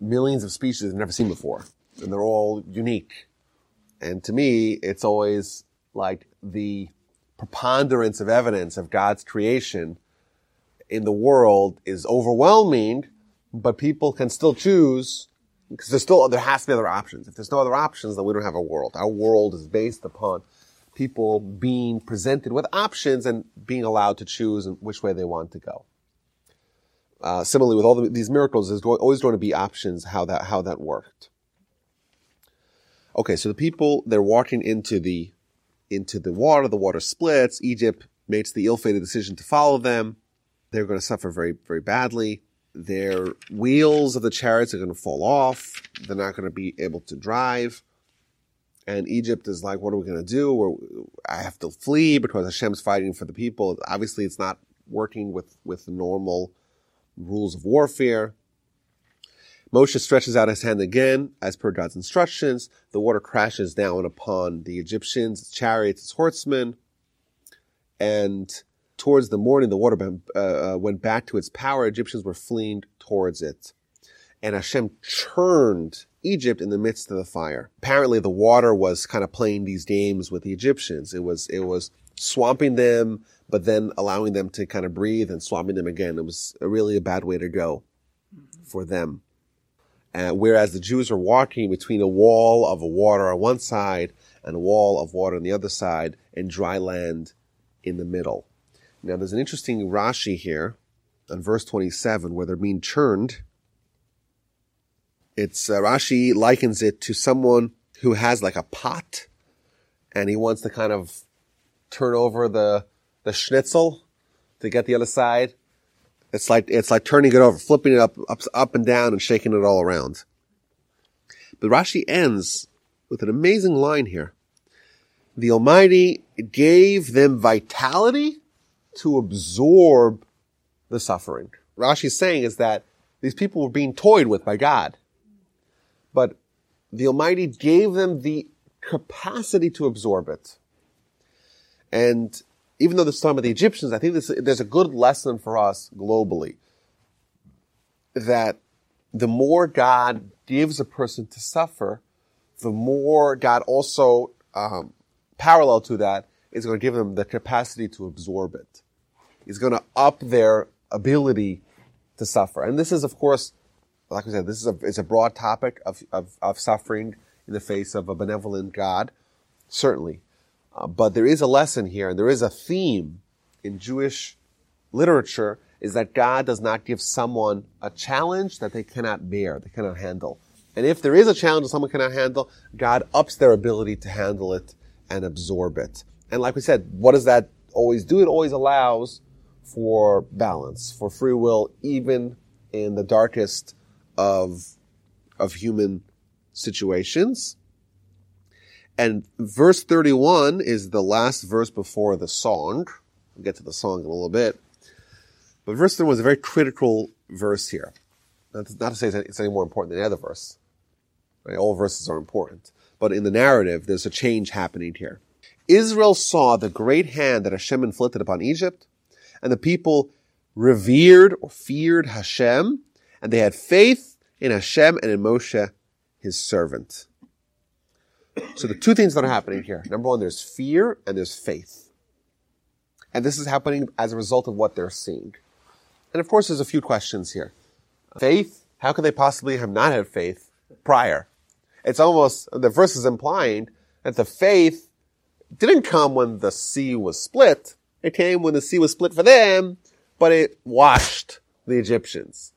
A: millions of species they've never seen before. And they're all unique. And to me, it's always like the preponderance of evidence of God's creation in the world is overwhelming, but people can still choose because there's still, there has to be other options. If there's no other options, then we don't have a world. Our world is based upon people being presented with options and being allowed to choose which way they want to go. Uh, similarly, with all the, these miracles, there's always going to be options how that how that worked. Okay, so the people they're walking into the into the water. The water splits. Egypt makes the ill-fated decision to follow them. They're going to suffer very very badly. Their wheels of the chariots are going to fall off. They're not going to be able to drive. And Egypt is like, what are we going to do? We're, I have to flee because Hashem's fighting for the people. Obviously, it's not working with with normal rules of warfare. Moshe stretches out his hand again, as per God's instructions. The water crashes down upon the Egyptians, its chariots, its horsemen. And towards the morning, the water uh, uh, went back to its power. Egyptians were fleeing towards it. And Hashem churned Egypt in the midst of the fire. Apparently, the water was kind of playing these games with the Egyptians. It was, it was swamping them, but then allowing them to kind of breathe and swamping them again. It was really a bad way to go for them. Uh, whereas the Jews are walking between a wall of water on one side and a wall of water on the other side and dry land in the middle. Now there's an interesting Rashi here on verse 27 where they're being churned. It's uh, Rashi likens it to someone who has like a pot and he wants to kind of turn over the the schnitzel to get the other side. It's like, it's like turning it over, flipping it up, up, up and down and shaking it all around. But Rashi ends with an amazing line here. The Almighty gave them vitality to absorb the suffering. Rashi's saying is that these people were being toyed with by God. But the Almighty gave them the capacity to absorb it. And even though this is talking about the Egyptians, I think this, there's a good lesson for us globally that the more God gives a person to suffer, the more God also, um, parallel to that, is going to give them the capacity to absorb it. He's going to up their ability to suffer. And this is, of course, like I said, this is a, it's a broad topic of, of, of suffering in the face of a benevolent God, certainly. Uh, but there is a lesson here, and there is a theme in Jewish literature is that God does not give someone a challenge that they cannot bear, they cannot handle. And if there is a challenge that someone cannot handle, God ups their ability to handle it and absorb it. And like we said, what does that always do? It always allows for balance, for free will, even in the darkest of, of human situations. And verse 31 is the last verse before the song. We'll get to the song in a little bit. But verse 31 is a very critical verse here. Not to, not to say it's any more important than the other verse. Right? All verses are important. But in the narrative, there's a change happening here. Israel saw the great hand that Hashem inflicted upon Egypt, and the people revered or feared Hashem, and they had faith in Hashem and in Moshe, his servant. So the two things that are happening here. Number one, there's fear and there's faith. And this is happening as a result of what they're seeing. And of course, there's a few questions here. Faith, how could they possibly have not had faith prior? It's almost, the verse is implying that the faith didn't come when the sea was split. It came when the sea was split for them, but it washed the Egyptians.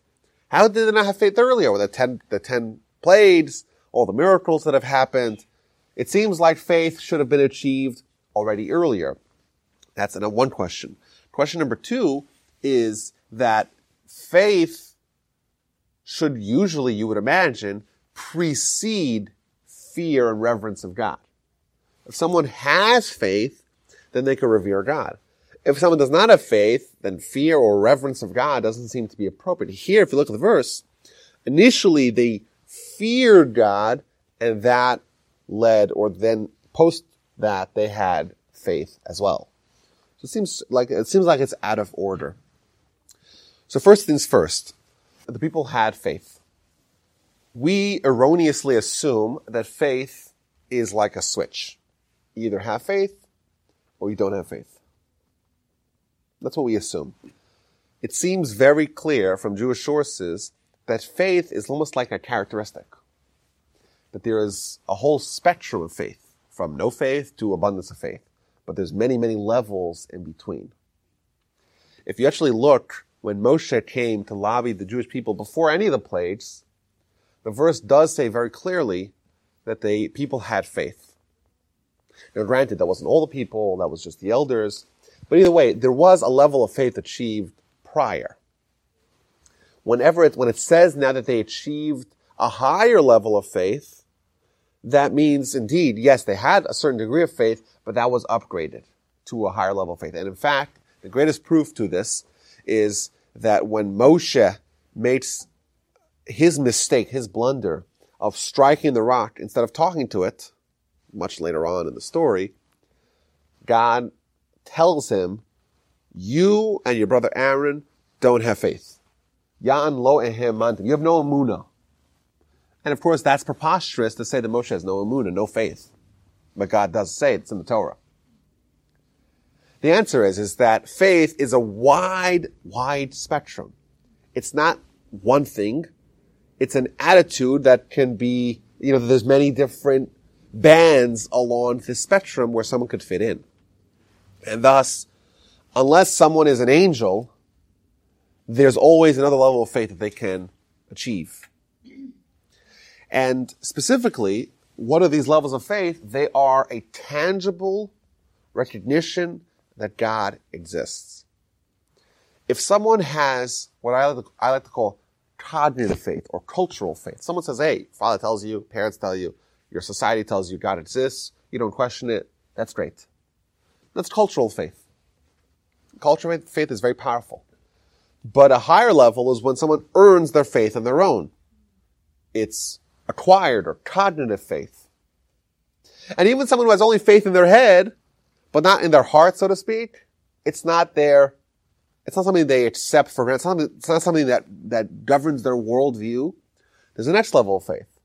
A: How did they not have faith earlier with the ten, the ten plagues, all the miracles that have happened? It seems like faith should have been achieved already earlier. That's one question. Question number two is that faith should usually, you would imagine, precede fear and reverence of God. If someone has faith, then they can revere God. If someone does not have faith, then fear or reverence of God doesn't seem to be appropriate. Here, if you look at the verse, initially they feared God, and that led, or then post that, they had faith as well. So it seems like, it seems like it's out of order. So first things first, the people had faith. We erroneously assume that faith is like a switch. You either have faith or you don't have faith. That's what we assume. It seems very clear from Jewish sources that faith is almost like a characteristic. That there is a whole spectrum of faith, from no faith to abundance of faith but there's many, many levels in between. If you actually look when Moshe came to lobby the Jewish people before any of the plagues, the verse does say very clearly that the people had faith. Now granted, that wasn't all the people, that was just the elders, but either way, there was a level of faith achieved prior. Whenever it, when it says now that they achieved a higher level of faith, that means indeed, yes, they had a certain degree of faith, but that was upgraded to a higher level of faith. And in fact, the greatest proof to this is that when Moshe makes his mistake, his blunder of striking the rock instead of talking to it, much later on in the story, God tells him, you and your brother Aaron don't have faith. Lo ehem. You have no emunah. And of course, that's preposterous to say that Moshe has no and no faith. But God does say it's in the Torah. The answer is, is that faith is a wide, wide spectrum. It's not one thing. It's an attitude that can be, you know, there's many different bands along the spectrum where someone could fit in. And thus, unless someone is an angel, there's always another level of faith that they can achieve. And specifically, what are these levels of faith? They are a tangible recognition that God exists. If someone has what I like to, I like to call cognitive faith or cultural faith, someone says, hey, father tells you, parents tell you, your society tells you God exists, you don't question it, that's great. That's cultural faith. Cultural faith is very powerful. But a higher level is when someone earns their faith on their own. It's acquired or cognitive faith. And even someone who has only faith in their head, but not in their heart, so to speak, it's not their, it's not something they accept for granted. It's not, it's not something that, that governs their worldview. There's a next level of faith.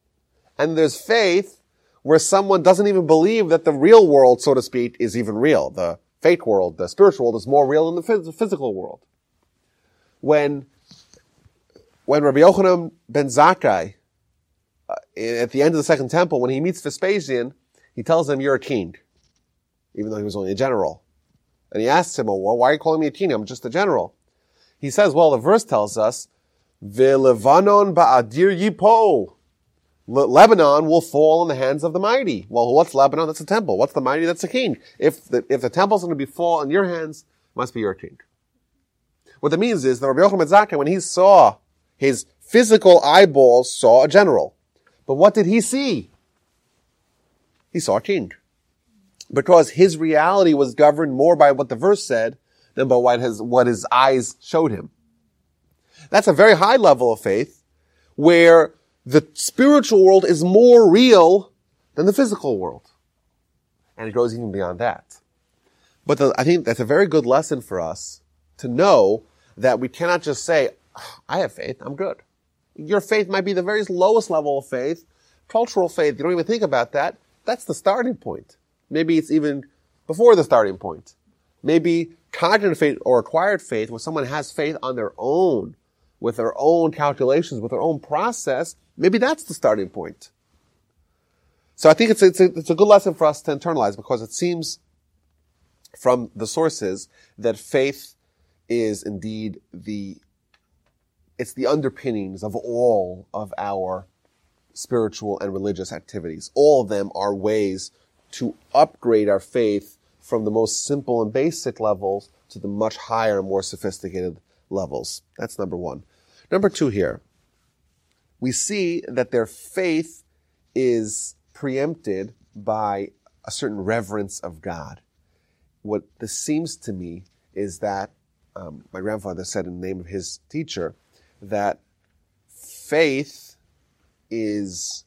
A: And there's faith where someone doesn't even believe that the real world, so to speak, is even real. The fake world, the spiritual world is more real than the physical world. When, when Rabbi Yochanan ben Zakkai uh, at the end of the Second Temple, when he meets Vespasian, he tells him, you're a king, even though he was only a general. And he asks him, well, why are you calling me a king? I'm just a general. He says, well, the verse tells us, ba'adir yipo. Lebanon will fall in the hands of the mighty. Well, what's Lebanon? That's a temple. What's the mighty? That's a king. If the, if the temple's going to be fall in your hands, must be your king. What that means is that Rabbi Zakkai, when he saw his physical eyeballs saw a general. But what did he see? He saw a king. Because his reality was governed more by what the verse said than by what his, what his eyes showed him. That's a very high level of faith where the spiritual world is more real than the physical world. And it goes even beyond that. But the, I think that's a very good lesson for us to know that we cannot just say, ah, I have faith, I'm good. Your faith might be the very lowest level of faith. Cultural faith, you don't even think about that. That's the starting point. Maybe it's even before the starting point. Maybe Cognitive faith or acquired faith, where someone has faith on their own, with their own calculations, with their own process, maybe that's the starting point. So I think it's, it's, a, it's a good lesson for us to internalize because it seems from the sources that faith is indeed the, it's the underpinnings of all of our spiritual and religious activities. All of them are ways to upgrade our faith from the most simple and basic levels to the much higher and more sophisticated levels. That's number one. Number two here. We see that their faith is preempted by a certain reverence of God. What this seems to me is that um, my grandfather said in the name of his teacher that faith is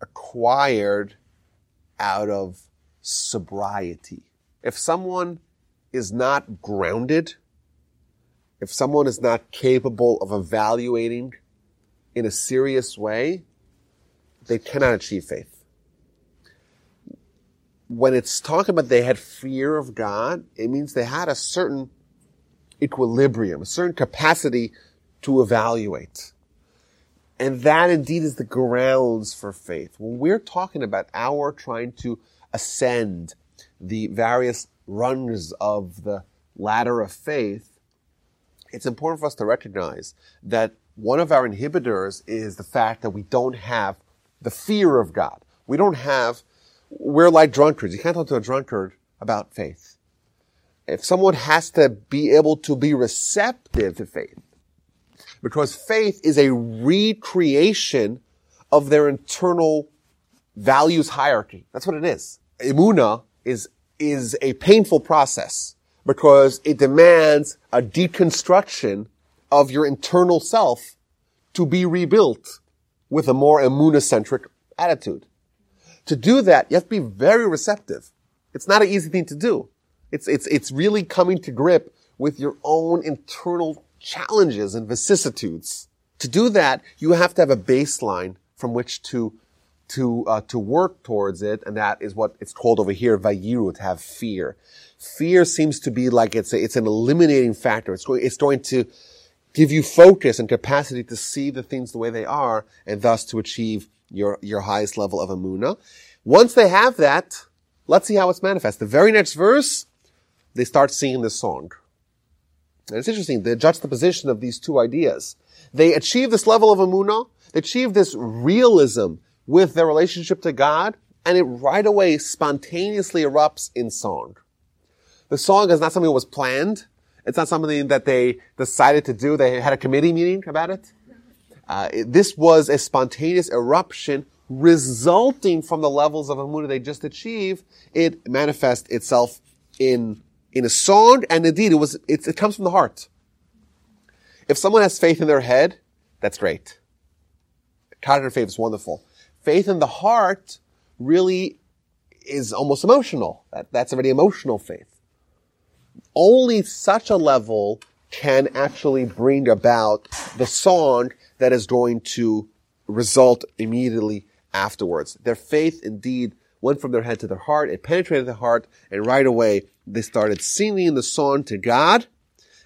A: acquired out of sobriety. If someone is not grounded, if someone is not capable of evaluating in a serious way, they cannot achieve faith. When it's talking about they had fear of God, it means they had a certain equilibrium, a certain capacity to evaluate. And that indeed is the grounds for faith. When we're talking about our trying to ascend the various rungs of the ladder of faith, it's important for us to recognize that one of our inhibitors is the fact that we don't have the fear of God. We don't have, we're like drunkards. You can't talk to a drunkard about faith. If someone has to be able to be receptive to faith, because faith is a recreation of their internal values hierarchy. That's what it is. Emunah is, is a painful process because it demands a deconstruction of your internal self to be rebuilt with a more immunocentric attitude. To do that, you have to be very receptive. It's not an easy thing to do. It's, it's, it's really coming to grip with your own internal challenges and vicissitudes. To do that, you have to have a baseline from which to to uh, to work towards it, and that is what it's called over here, vayiru, to have fear. Fear seems to be like it's a, it's an eliminating factor. It's going it's going to give you focus and capacity to see the things the way they are and thus to achieve your, your highest level of emunah. Once they have that, let's see how it's manifest. The very next verse, they start singing this song. And it's interesting, the juxtaposition of these two ideas. They achieve this level of emunah, they achieve this realism with their relationship to God, and it right away spontaneously erupts in song. The song is not something that was planned. It's not something that they decided to do. They had a committee meeting about it. Uh, this was a spontaneous eruption resulting from the levels of Emunah they just achieved. It manifests itself in, in a song, and indeed it was, it, it comes from the heart. If someone has faith in their head, that's great. Cognitive faith is wonderful. Faith in the heart really is almost emotional. That, that's a very emotional faith only such a level can actually bring about the song that is going to result immediately afterwards. Their faith indeed went from their head to their heart. It penetrated the heart and right away they started singing the song to God.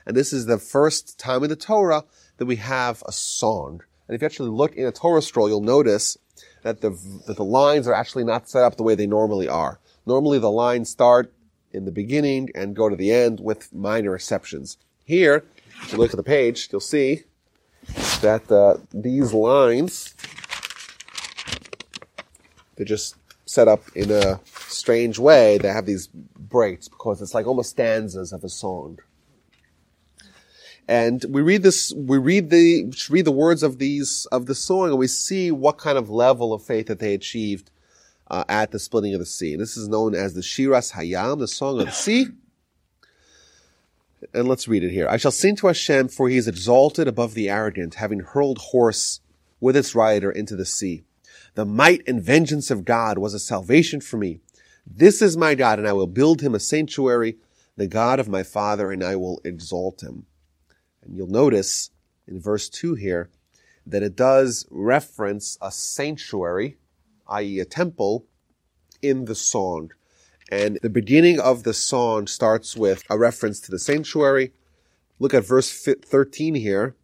A: And this is the first time in the Torah that we have a song. And if you actually look in a Torah scroll, you'll notice that the, that the lines are actually not set up the way they normally are. Normally the lines start in the beginning and go to the end with minor exceptions. Here, if you look at the page, you'll see that uh, these lines, they're just set up in a strange way. They have these breaks because it's like almost stanzas of a song. And we read this, we read the, read the words of these, of the song and we see what kind of level of faith that they achieved uh, at the splitting of the sea. This is known as the Shiras Hayam, the Song of the Sea. And let's read it here. I shall sing to Hashem, for he is exalted above the arrogant, having hurled horse with its rider into the sea. The might and vengeance of God was a salvation for me. This is my God, and I will build him a sanctuary, the God of my father, and I will exalt him. And you'll notice in verse 2 here that it does reference a sanctuary i.e. a temple, in the song. And the beginning of the song starts with a reference to the sanctuary. Look at verse 13 here.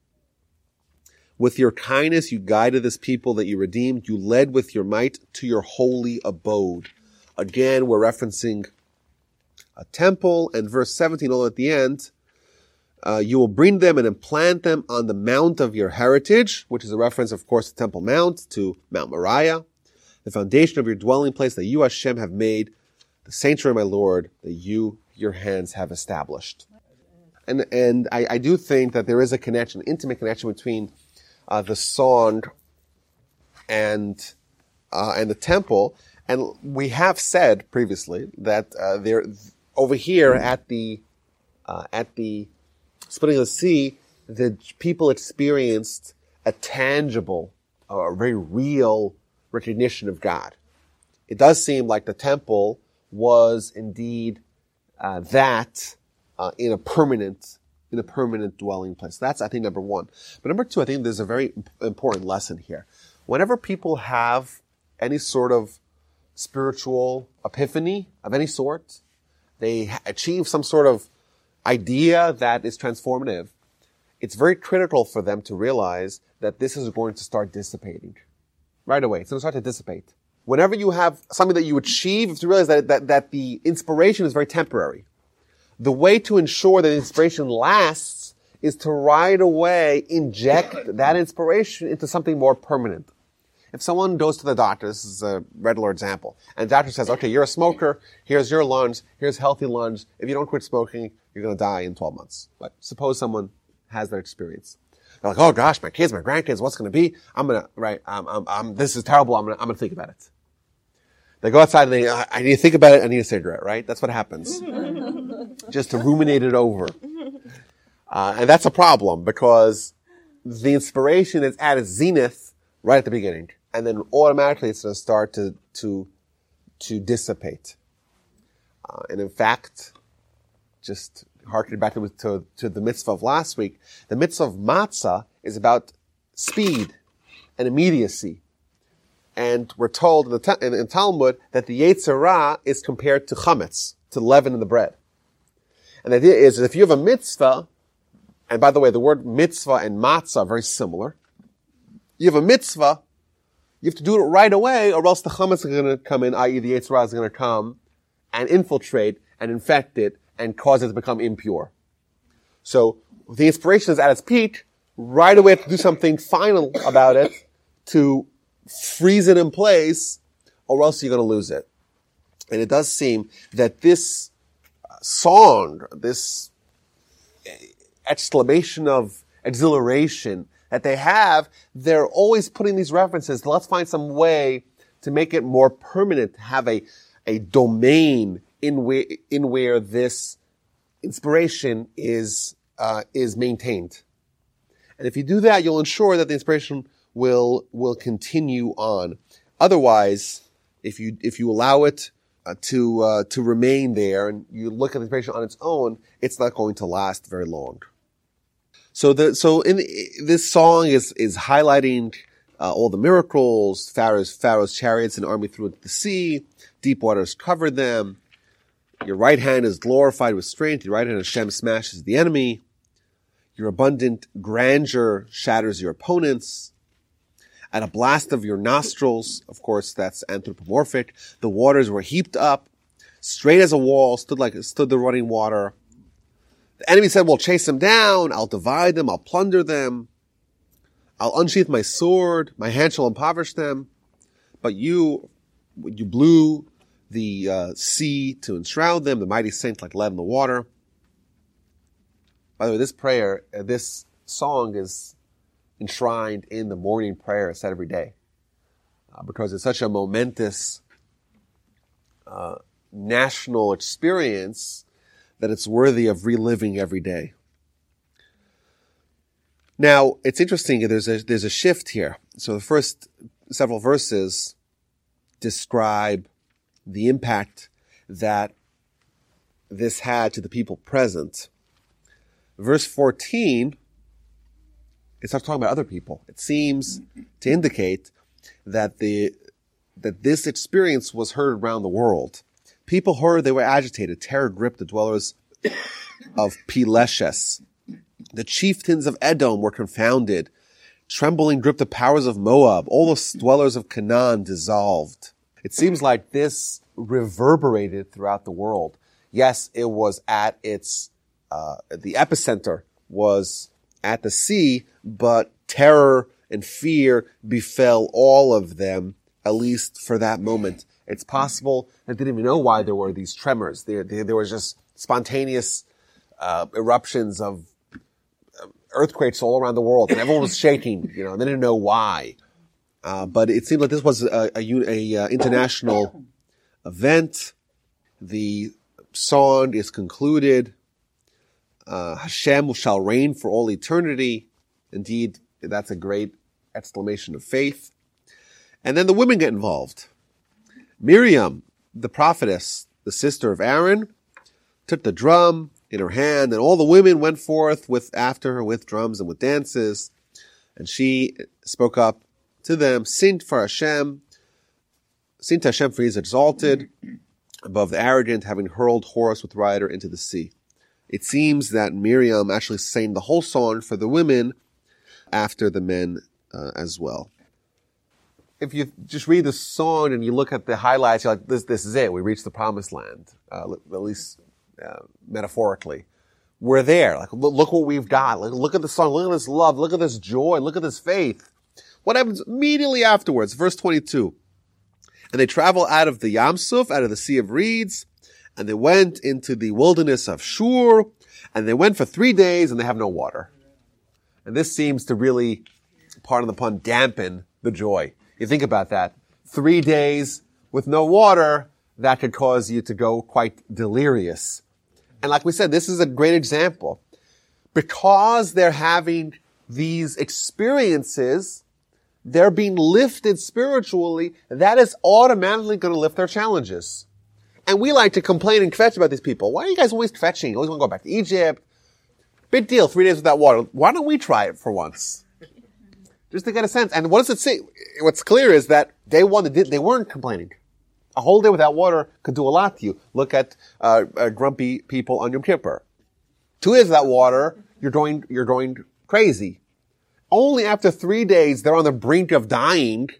A: With your kindness, you guided this people that you redeemed. You led with your might to your holy abode. Again, we're referencing a temple and verse 17 all at the end. Uh, you will bring them and implant them on the mount of your heritage, which is a reference, of course, to Temple Mount, to Mount Moriah, the foundation of your dwelling place that you, Hashem, have made, the sanctuary, my Lord, that you, your hands have established. And, and I, I do think that there is a connection, intimate connection between uh, the song and, uh, and the temple. And we have said previously that, uh, there, over here at the, uh, at the splitting of the sea, the people experienced a tangible, a very real recognition of God. It does seem like the temple was indeed uh, that uh, in a permanent in a permanent dwelling place. That's I think number one. But number two, I think there's a very important lesson here. Whenever people have any sort of spiritual epiphany of any sort, they achieve some sort of idea that is transformative, it's very critical for them to realize that this is going to start dissipating right away. It's going to start to dissipate. Whenever you have something that you achieve, you have to realize that, that, that the inspiration is very temporary. The way to ensure that inspiration lasts is to right away inject that inspiration into something more permanent. If someone goes to the doctor, this is a regular example, and the doctor says, okay, you're a smoker, here's your lunge, here's healthy lunge. If you don't quit smoking, you're going to die in 12 months. But suppose someone has that experience. They're like, oh gosh, my kids, my grandkids, what's going to be? I'm going to, right, I'm, I'm, I'm, this is terrible. I'm going to, I'm going to think about it. They go outside and they, I need to think about it. I need a cigarette, right? That's what happens. Just to ruminate it over. Uh, and that's a problem because the inspiration is at its zenith right at the beginning and then automatically it's going to start to to to dissipate. Uh, and in fact, just harkening back to, to, to, the mitzvah of last week, the mitzvah of matzah is about speed and immediacy. And we're told in the in, in Talmud that the Yetzer Hara is compared to chametz, to leaven in the bread. And the idea is that if you have a mitzvah, and by the way, the word mitzvah and matzah are very similar. You have a mitzvah, you have to do it right away, or else the chametz is going to come in, i.e., the Yetzer Hara is going to come and infiltrate and infect it and cause it to become impure. So the inspiration is at its peak. Right away, have to do something final about it to freeze it in place, or else you're going to lose it. And it does seem that this song, this exclamation of exhilaration that they have, they're always putting these references. Let's find some way to make it more permanent, to have a, a domain in where, in where this inspiration is, uh, is maintained. And if you do that, you'll ensure that the inspiration will, will continue on. Otherwise, if you, if you allow it uh, to, uh, to remain there and you look at the inspiration on its own, it's not going to last very long. So the so in this song is is highlighting uh, all the miracles. Pharaoh's Pharaoh's chariots and army threw into the sea. Deep waters covered them. Your right hand is glorified with strength. Your right hand Hashem smashes the enemy. Your abundant grandeur shatters your opponents. At a blast of your nostrils, of course, that's anthropomorphic. The waters were heaped up, straight as a wall, stood like stood the running water. The enemy said, we'll chase them down. I'll divide them. I'll plunder them. I'll unsheath my sword. My hand shall impoverish them. But you, you blew the uh, sea to enshroud them. The mighty saint like lead in the water. By the way, this prayer, uh, this song is enshrined in the morning prayer said every day. Uh, because it's such a momentous uh, national experience that it's worthy of reliving every day. Now, it's interesting, there's a, there's a shift here. So the first several verses describe the impact that this had to the people present. Verse 14, it starts talking about other people. It seems to indicate that the, that this experience was heard around the world. People heard they were agitated. Terror gripped the dwellers of Pileshes. The chieftains of Edom were confounded. Trembling gripped the powers of Moab. All the dwellers of Canaan dissolved. It seems like this reverberated throughout the world. Yes, it was at its, uh, the epicenter was at the sea, but terror and fear befell all of them, at least for that moment. It's possible they didn't even know why there were these tremors. There, there, there was just spontaneous uh, eruptions of uh, earthquakes all around the world, and everyone was shaking. You know, and they didn't know why. Uh, but it seemed like this was a, a, a uh, international event. The song is concluded. Uh, Hashem shall reign for all eternity. Indeed, that's a great exclamation of faith. And then the women get involved. Miriam, the prophetess, the sister of Aaron, took the drum in her hand, and all the women went forth with after her with drums and with dances. And she spoke up to them, Sing for Hashem, sing to Hashem for he is exalted above the arrogant, having hurled horse with rider into the sea. It seems that Miriam actually sang the whole song for the women after the men uh, as well. If you just read the song and you look at the highlights, you're like, this, this is it. We reached the promised land, uh, at least uh, metaphorically. We're there. Like, look, look what we've got. Like, look at the song. Look at this love. Look at this joy. Look at this faith. What happens immediately afterwards? Verse 22. And they travel out of the Yam Suf, out of the Sea of Reeds, and they went into the wilderness of Shur, and they went for three days and they have no water. And this seems to really, pardon the pun, dampen the joy. You think about that. Three days with no water, that could cause you to go quite delirious. And like we said, this is a great example. Because they're having these experiences, they're being lifted spiritually, that is automatically going to lift their challenges. And we like to complain and kvetch about these people. Why are you guys always kvetching? You always want to go back to Egypt. Big deal, three days without water. Why don't we try it for once? Just to get a sense. And what does it say? What's clear is that day one, they, they weren't complaining. A whole day without water could do a lot to you. Look at uh, uh, grumpy people on Yom Kippur. Two days without water, you're going, you're going crazy. Only after three days, they're on the brink of dying,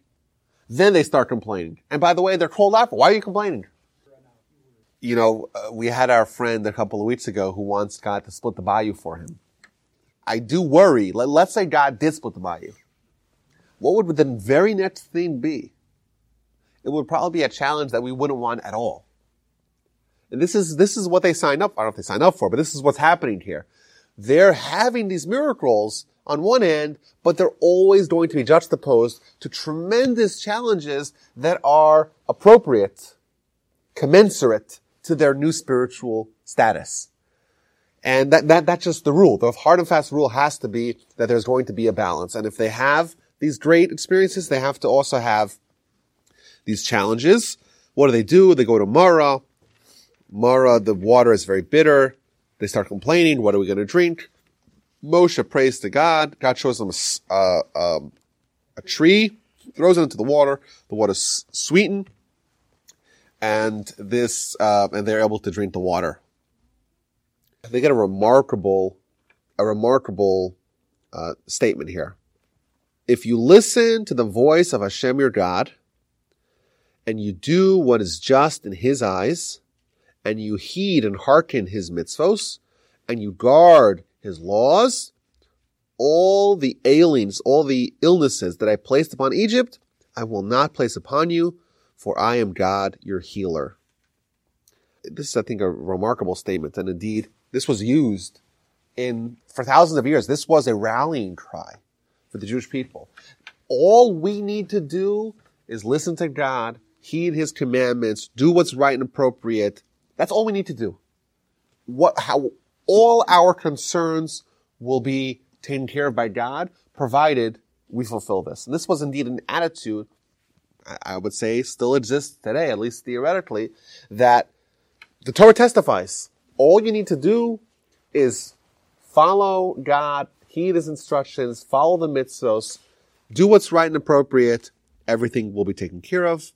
A: then they start complaining. And by the way, they're cold out. Why are you complaining? You know, uh, we had our friend a couple of weeks ago who wants God to split the bayou for him. I do worry. Let, let's say God did split the bayou. What would the very next thing be? It would probably be a challenge that we wouldn't want at all. And this is, this is what they signed up. I don't know if they signed up for, but this is what's happening here. They're having these miracles on one end, but they're always going to be juxtaposed to tremendous challenges that are appropriate, commensurate to their new spiritual status. And that, that, that's just the rule. The hard and fast rule has to be that there's going to be a balance. And if they have these great experiences, they have to also have these challenges. What do they do? They go to Mara. Mara, the water is very bitter. They start complaining. What are we going to drink? Moshe prays to God. God shows them a, uh, um, a tree, throws it into the water. The water's sweetened, and this, uh, and they're able to drink the water. They get a remarkable, a remarkable uh, statement here. If you listen to the voice of Hashem your God, and you do what is just in His eyes, and you heed and hearken His mitzvos, and you guard his laws, all the ailings, all the illnesses that I placed upon Egypt, I will not place upon you, for I am God, your healer. This is, I think, a remarkable statement. And indeed, this was used in, for thousands of years. This was a rallying cry for the Jewish people. All we need to do is listen to God, heed his commandments, do what's right and appropriate. That's all we need to do. What, how, all our concerns will be taken care of by God, provided we fulfill this. And this was indeed an attitude, I would say still exists today, at least theoretically, that the Torah testifies. All you need to do is follow God, heed his instructions, follow the mitzvos, do what's right and appropriate, everything will be taken care of.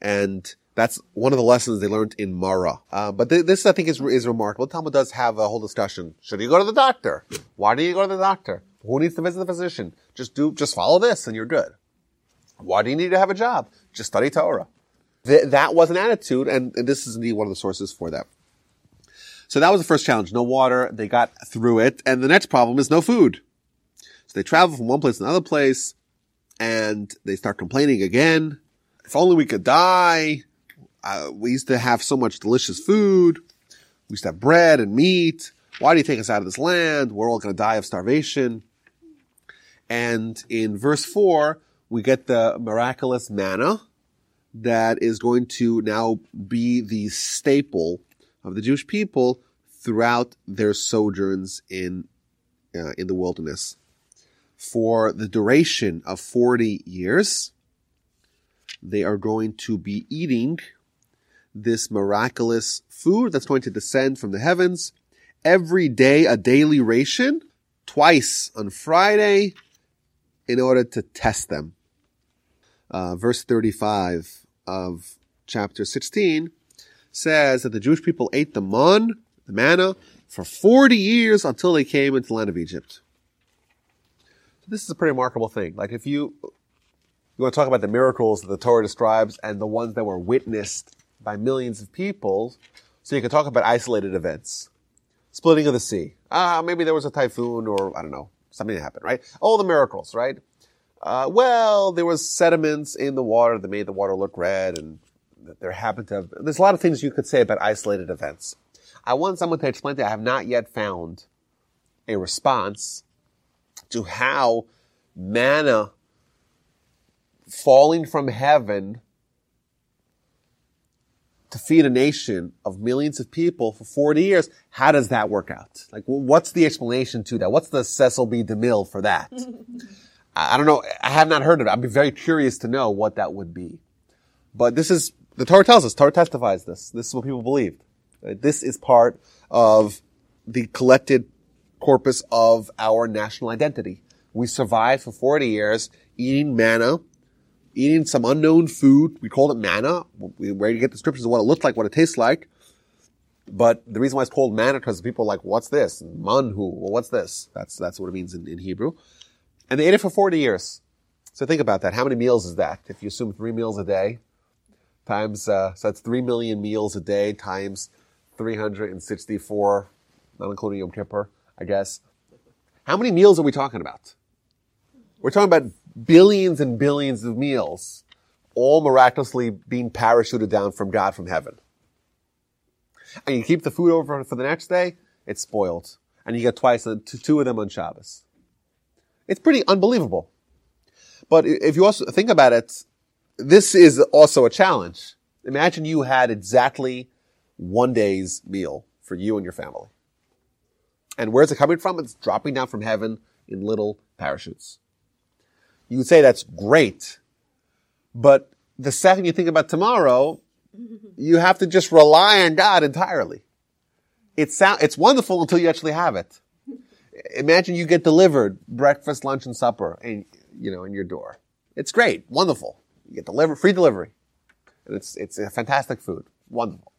A: And That's one of the lessons they learned in Mara. Uh, but th- this, I think, is, is remarkable. Talmud does have a whole discussion. Should you go to the doctor? Why do you go to the doctor? Who needs to visit the physician? Just do, just follow this and you're good. Why do you need to have a job? Just study Torah. Th- that was an attitude, and, and this is indeed one of the sources for that. So that was the first challenge. No water. They got through it. And the next problem is no food. So they travel from one place to another place and they start complaining again. If only we could die. Uh, we used to have so much delicious food. We used to have bread and meat. Why do you take us out of this land? We're all going to die of starvation. And in verse four, we get the miraculous manna that is going to now be the staple of the Jewish people throughout their sojourns in uh, in the wilderness. For the duration of 40 years they are going to be eating this miraculous food that's going to descend from the heavens every day a daily ration twice on Friday in order to test them. Uh, verse 35 of chapter 16 says that the Jewish people ate the man, the manna, for 40 years until they came into the land of Egypt. So this is a pretty remarkable thing. Like if you, you want to talk about the miracles that the Torah describes and the ones that were witnessed by millions of people, so you can talk about isolated events. Splitting of the sea. Ah, maybe there was a typhoon or, I don't know, something happened, right? All the miracles, right? Uh, well, there was sediments in the water that made the water look red and there happened to have, there's a lot of things you could say about isolated events. I want someone to explain to I have not yet found a response to how manna falling from heaven to feed a nation of millions of people for 40 years, how does that work out? Like, what's the explanation to that? What's the Cecil B. DeMille for that? I don't know. I have not heard of it. I'd be very curious to know what that would be. But this is the Torah tells us, Torah testifies this. This is what people believed. Uh, this is part of the collected corpus of our national identity. We survived for 40 years eating manna, eating some unknown food. We called it manna. We where you get descriptions of what it looked like, what it tastes like. But the reason why it's called manna because people are like, what's this? Manhu. Well, what's this? That's, that's what it means in, in Hebrew. And they ate it for 40 years. So think about that. How many meals is that? If you assume three meals a day, times, uh, so that's 3 million meals a day times 364, not including Yom Kippur, I guess. How many meals are we talking about? We're talking about billions and billions of meals, all miraculously being parachuted down from God from heaven. And you keep the food over for the next day, it's spoiled. And you get twice, uh, two of them on Shabbos. It's pretty unbelievable. But if you also think about it, this is also a challenge. Imagine you had exactly one day's meal for you and your family. And where's it coming from? It's dropping down from heaven in little parachutes. You would say that's great. But the second you think about tomorrow, you have to just rely on God entirely. It sound, it's wonderful until you actually have it. Imagine you get delivered breakfast, lunch, and supper, and you know, in your door. It's great, wonderful. You get deliver free delivery. And it's, it's a fantastic food. Wonderful.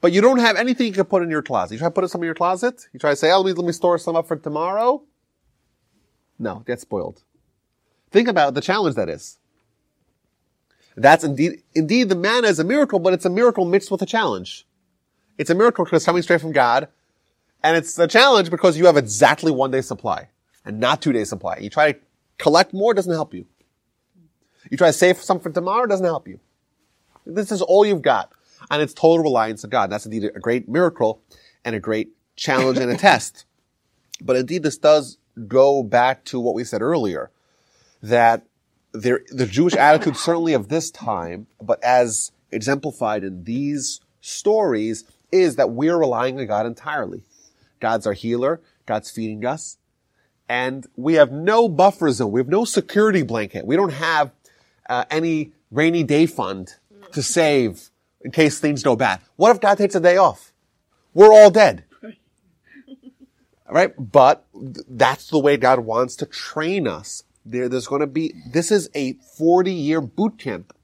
A: But you don't have anything you can put in your closet. You try to put some in your closet. You try to say, oh, let me, let me store some up for tomorrow. No, it gets spoiled. Think about the challenge that is. That's indeed, indeed the manna is a miracle, but it's a miracle mixed with a challenge. It's a miracle because it's coming straight from God. And it's a challenge because you have exactly one day supply and not two days supply. You try to collect more, doesn't help you. You try to save some for tomorrow, doesn't help you. This is all you've got. And it's total reliance on God. That's indeed a great miracle and a great challenge and a test. But indeed, this does go back to what we said earlier, that there, the Jewish attitude certainly of this time, but as exemplified in these stories, is that we're relying on God entirely. God's our healer. God's feeding us. And we have no buffer zone. We have no security blanket. We don't have uh, any rainy day fund to save in case things go bad. What if God takes a day off? We're all dead. Right? But that's the way God wants to train us. There, there's going to be, this is a 40 year boot camp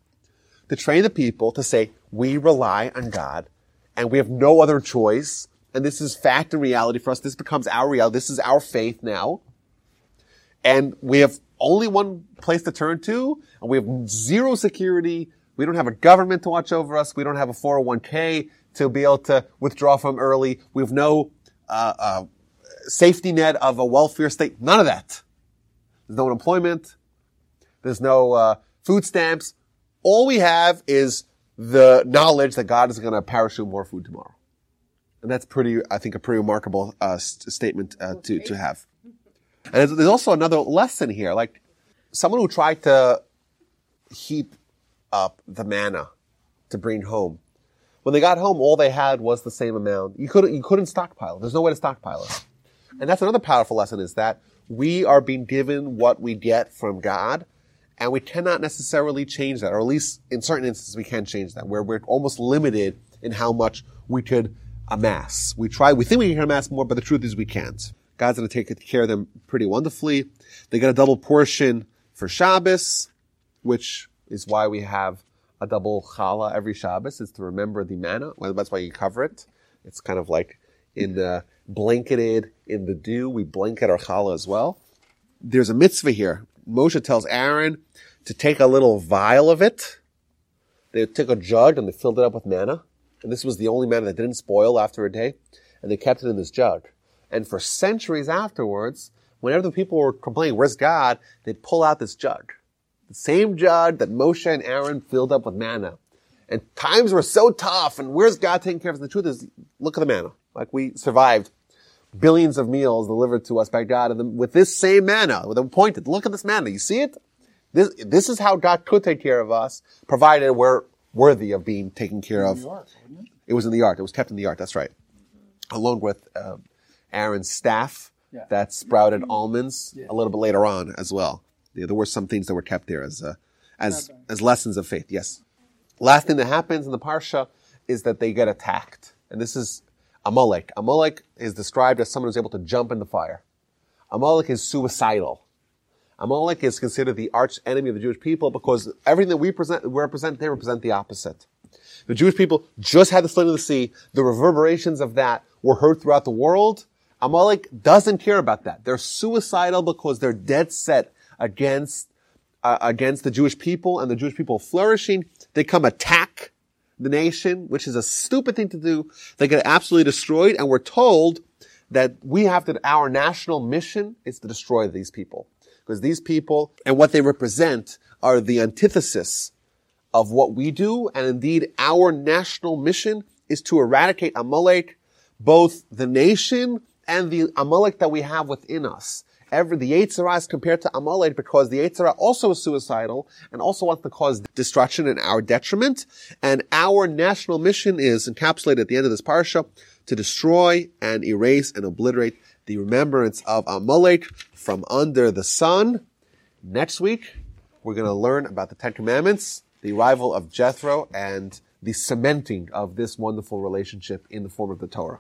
A: to train the people to say, we rely on God and we have no other choice. And this is fact and reality for us. This becomes our reality. This is our faith now. And we have only one place to turn to and we have zero security. We don't have a government to watch over us. We don't have a 401k to be able to withdraw from early. We have no uh, uh, safety net of a welfare state. None of that. There's no unemployment. There's no uh, food stamps. All we have is the knowledge that God is going to parachute more food tomorrow. And that's pretty, I think, a pretty remarkable uh, st- statement uh, to, to have. And there's, also another lesson here. Like someone who tried to heap up the manna to bring home. When they got home, all they had was the same amount. You couldn't, you couldn't stockpile. There's no way to stockpile it. And that's another powerful lesson is that we are being given what we get from God, and we cannot necessarily change that, or at least in certain instances we can change that, where we're almost limited in how much we could amass. We try, we think we can amass more, but the truth is we can't. God's going to take care of them pretty wonderfully. They get a double portion for Shabbos, which is why we have a double challah every Shabbos, is to remember the manna. Well, that's why you cover it. It's kind of like in the blanketed in the dew. We blanket our challah as well. There's a mitzvah here. Moshe tells Aaron to take a little vial of it. They took a jug and they filled it up with manna. And this was the only manna that didn't spoil after a day. And they kept it in this jug. And for centuries afterwards, whenever the people were complaining, where's God? They'd pull out this jug. The same jug that Moshe and Aaron filled up with manna. And times were so tough, and where's God taking care of us? The truth is, look at the manna. Like we survived billions of meals delivered to us by God, and with this same manna, with a pointed, look at this manna. You see it? This, this is how God could take care of us, provided we're worthy of being taken care of.
B: Ark, it?
A: it? was in the ark. It was kept in the ark. That's right. Along with uh, Aaron's staff
B: Yeah.
A: that sprouted almonds
B: Yeah.
A: a little bit later on as well. Yeah, there were some things that were kept there as uh, as as lessons of faith. Yes. Last thing that happens in the parsha is that they get attacked, and this is Amalek. Amalek is described as someone who's able to jump in the fire. Amalek is suicidal. Amalek is considered the arch enemy of the Jewish people because everything that we present, we represent, they represent the opposite. The Jewish people just had the splitting of the sea. The reverberations of that were heard throughout the world. Amalek doesn't care about that. They're suicidal because they're dead set against uh, against the Jewish people and the Jewish people flourishing. They come attack the nation, which is a stupid thing to do. They get absolutely destroyed, and we're told that we have to. Our national mission is to destroy these people because these people and what they represent are the antithesis of what we do, and indeed our national mission is to eradicate Amalek, both the nation and the Amalek that we have within us. Every, the Yetzer Hara is compared to Amalek because the Yetzer Hara also is suicidal and also wants to cause destruction and our detriment. And our national mission is encapsulated at the end of this parsha to destroy and erase and obliterate the remembrance of Amalek from under the sun. Next week, we're going to learn about the Ten Commandments, the arrival of Jethro, and the cementing of this wonderful relationship in the form of the Torah.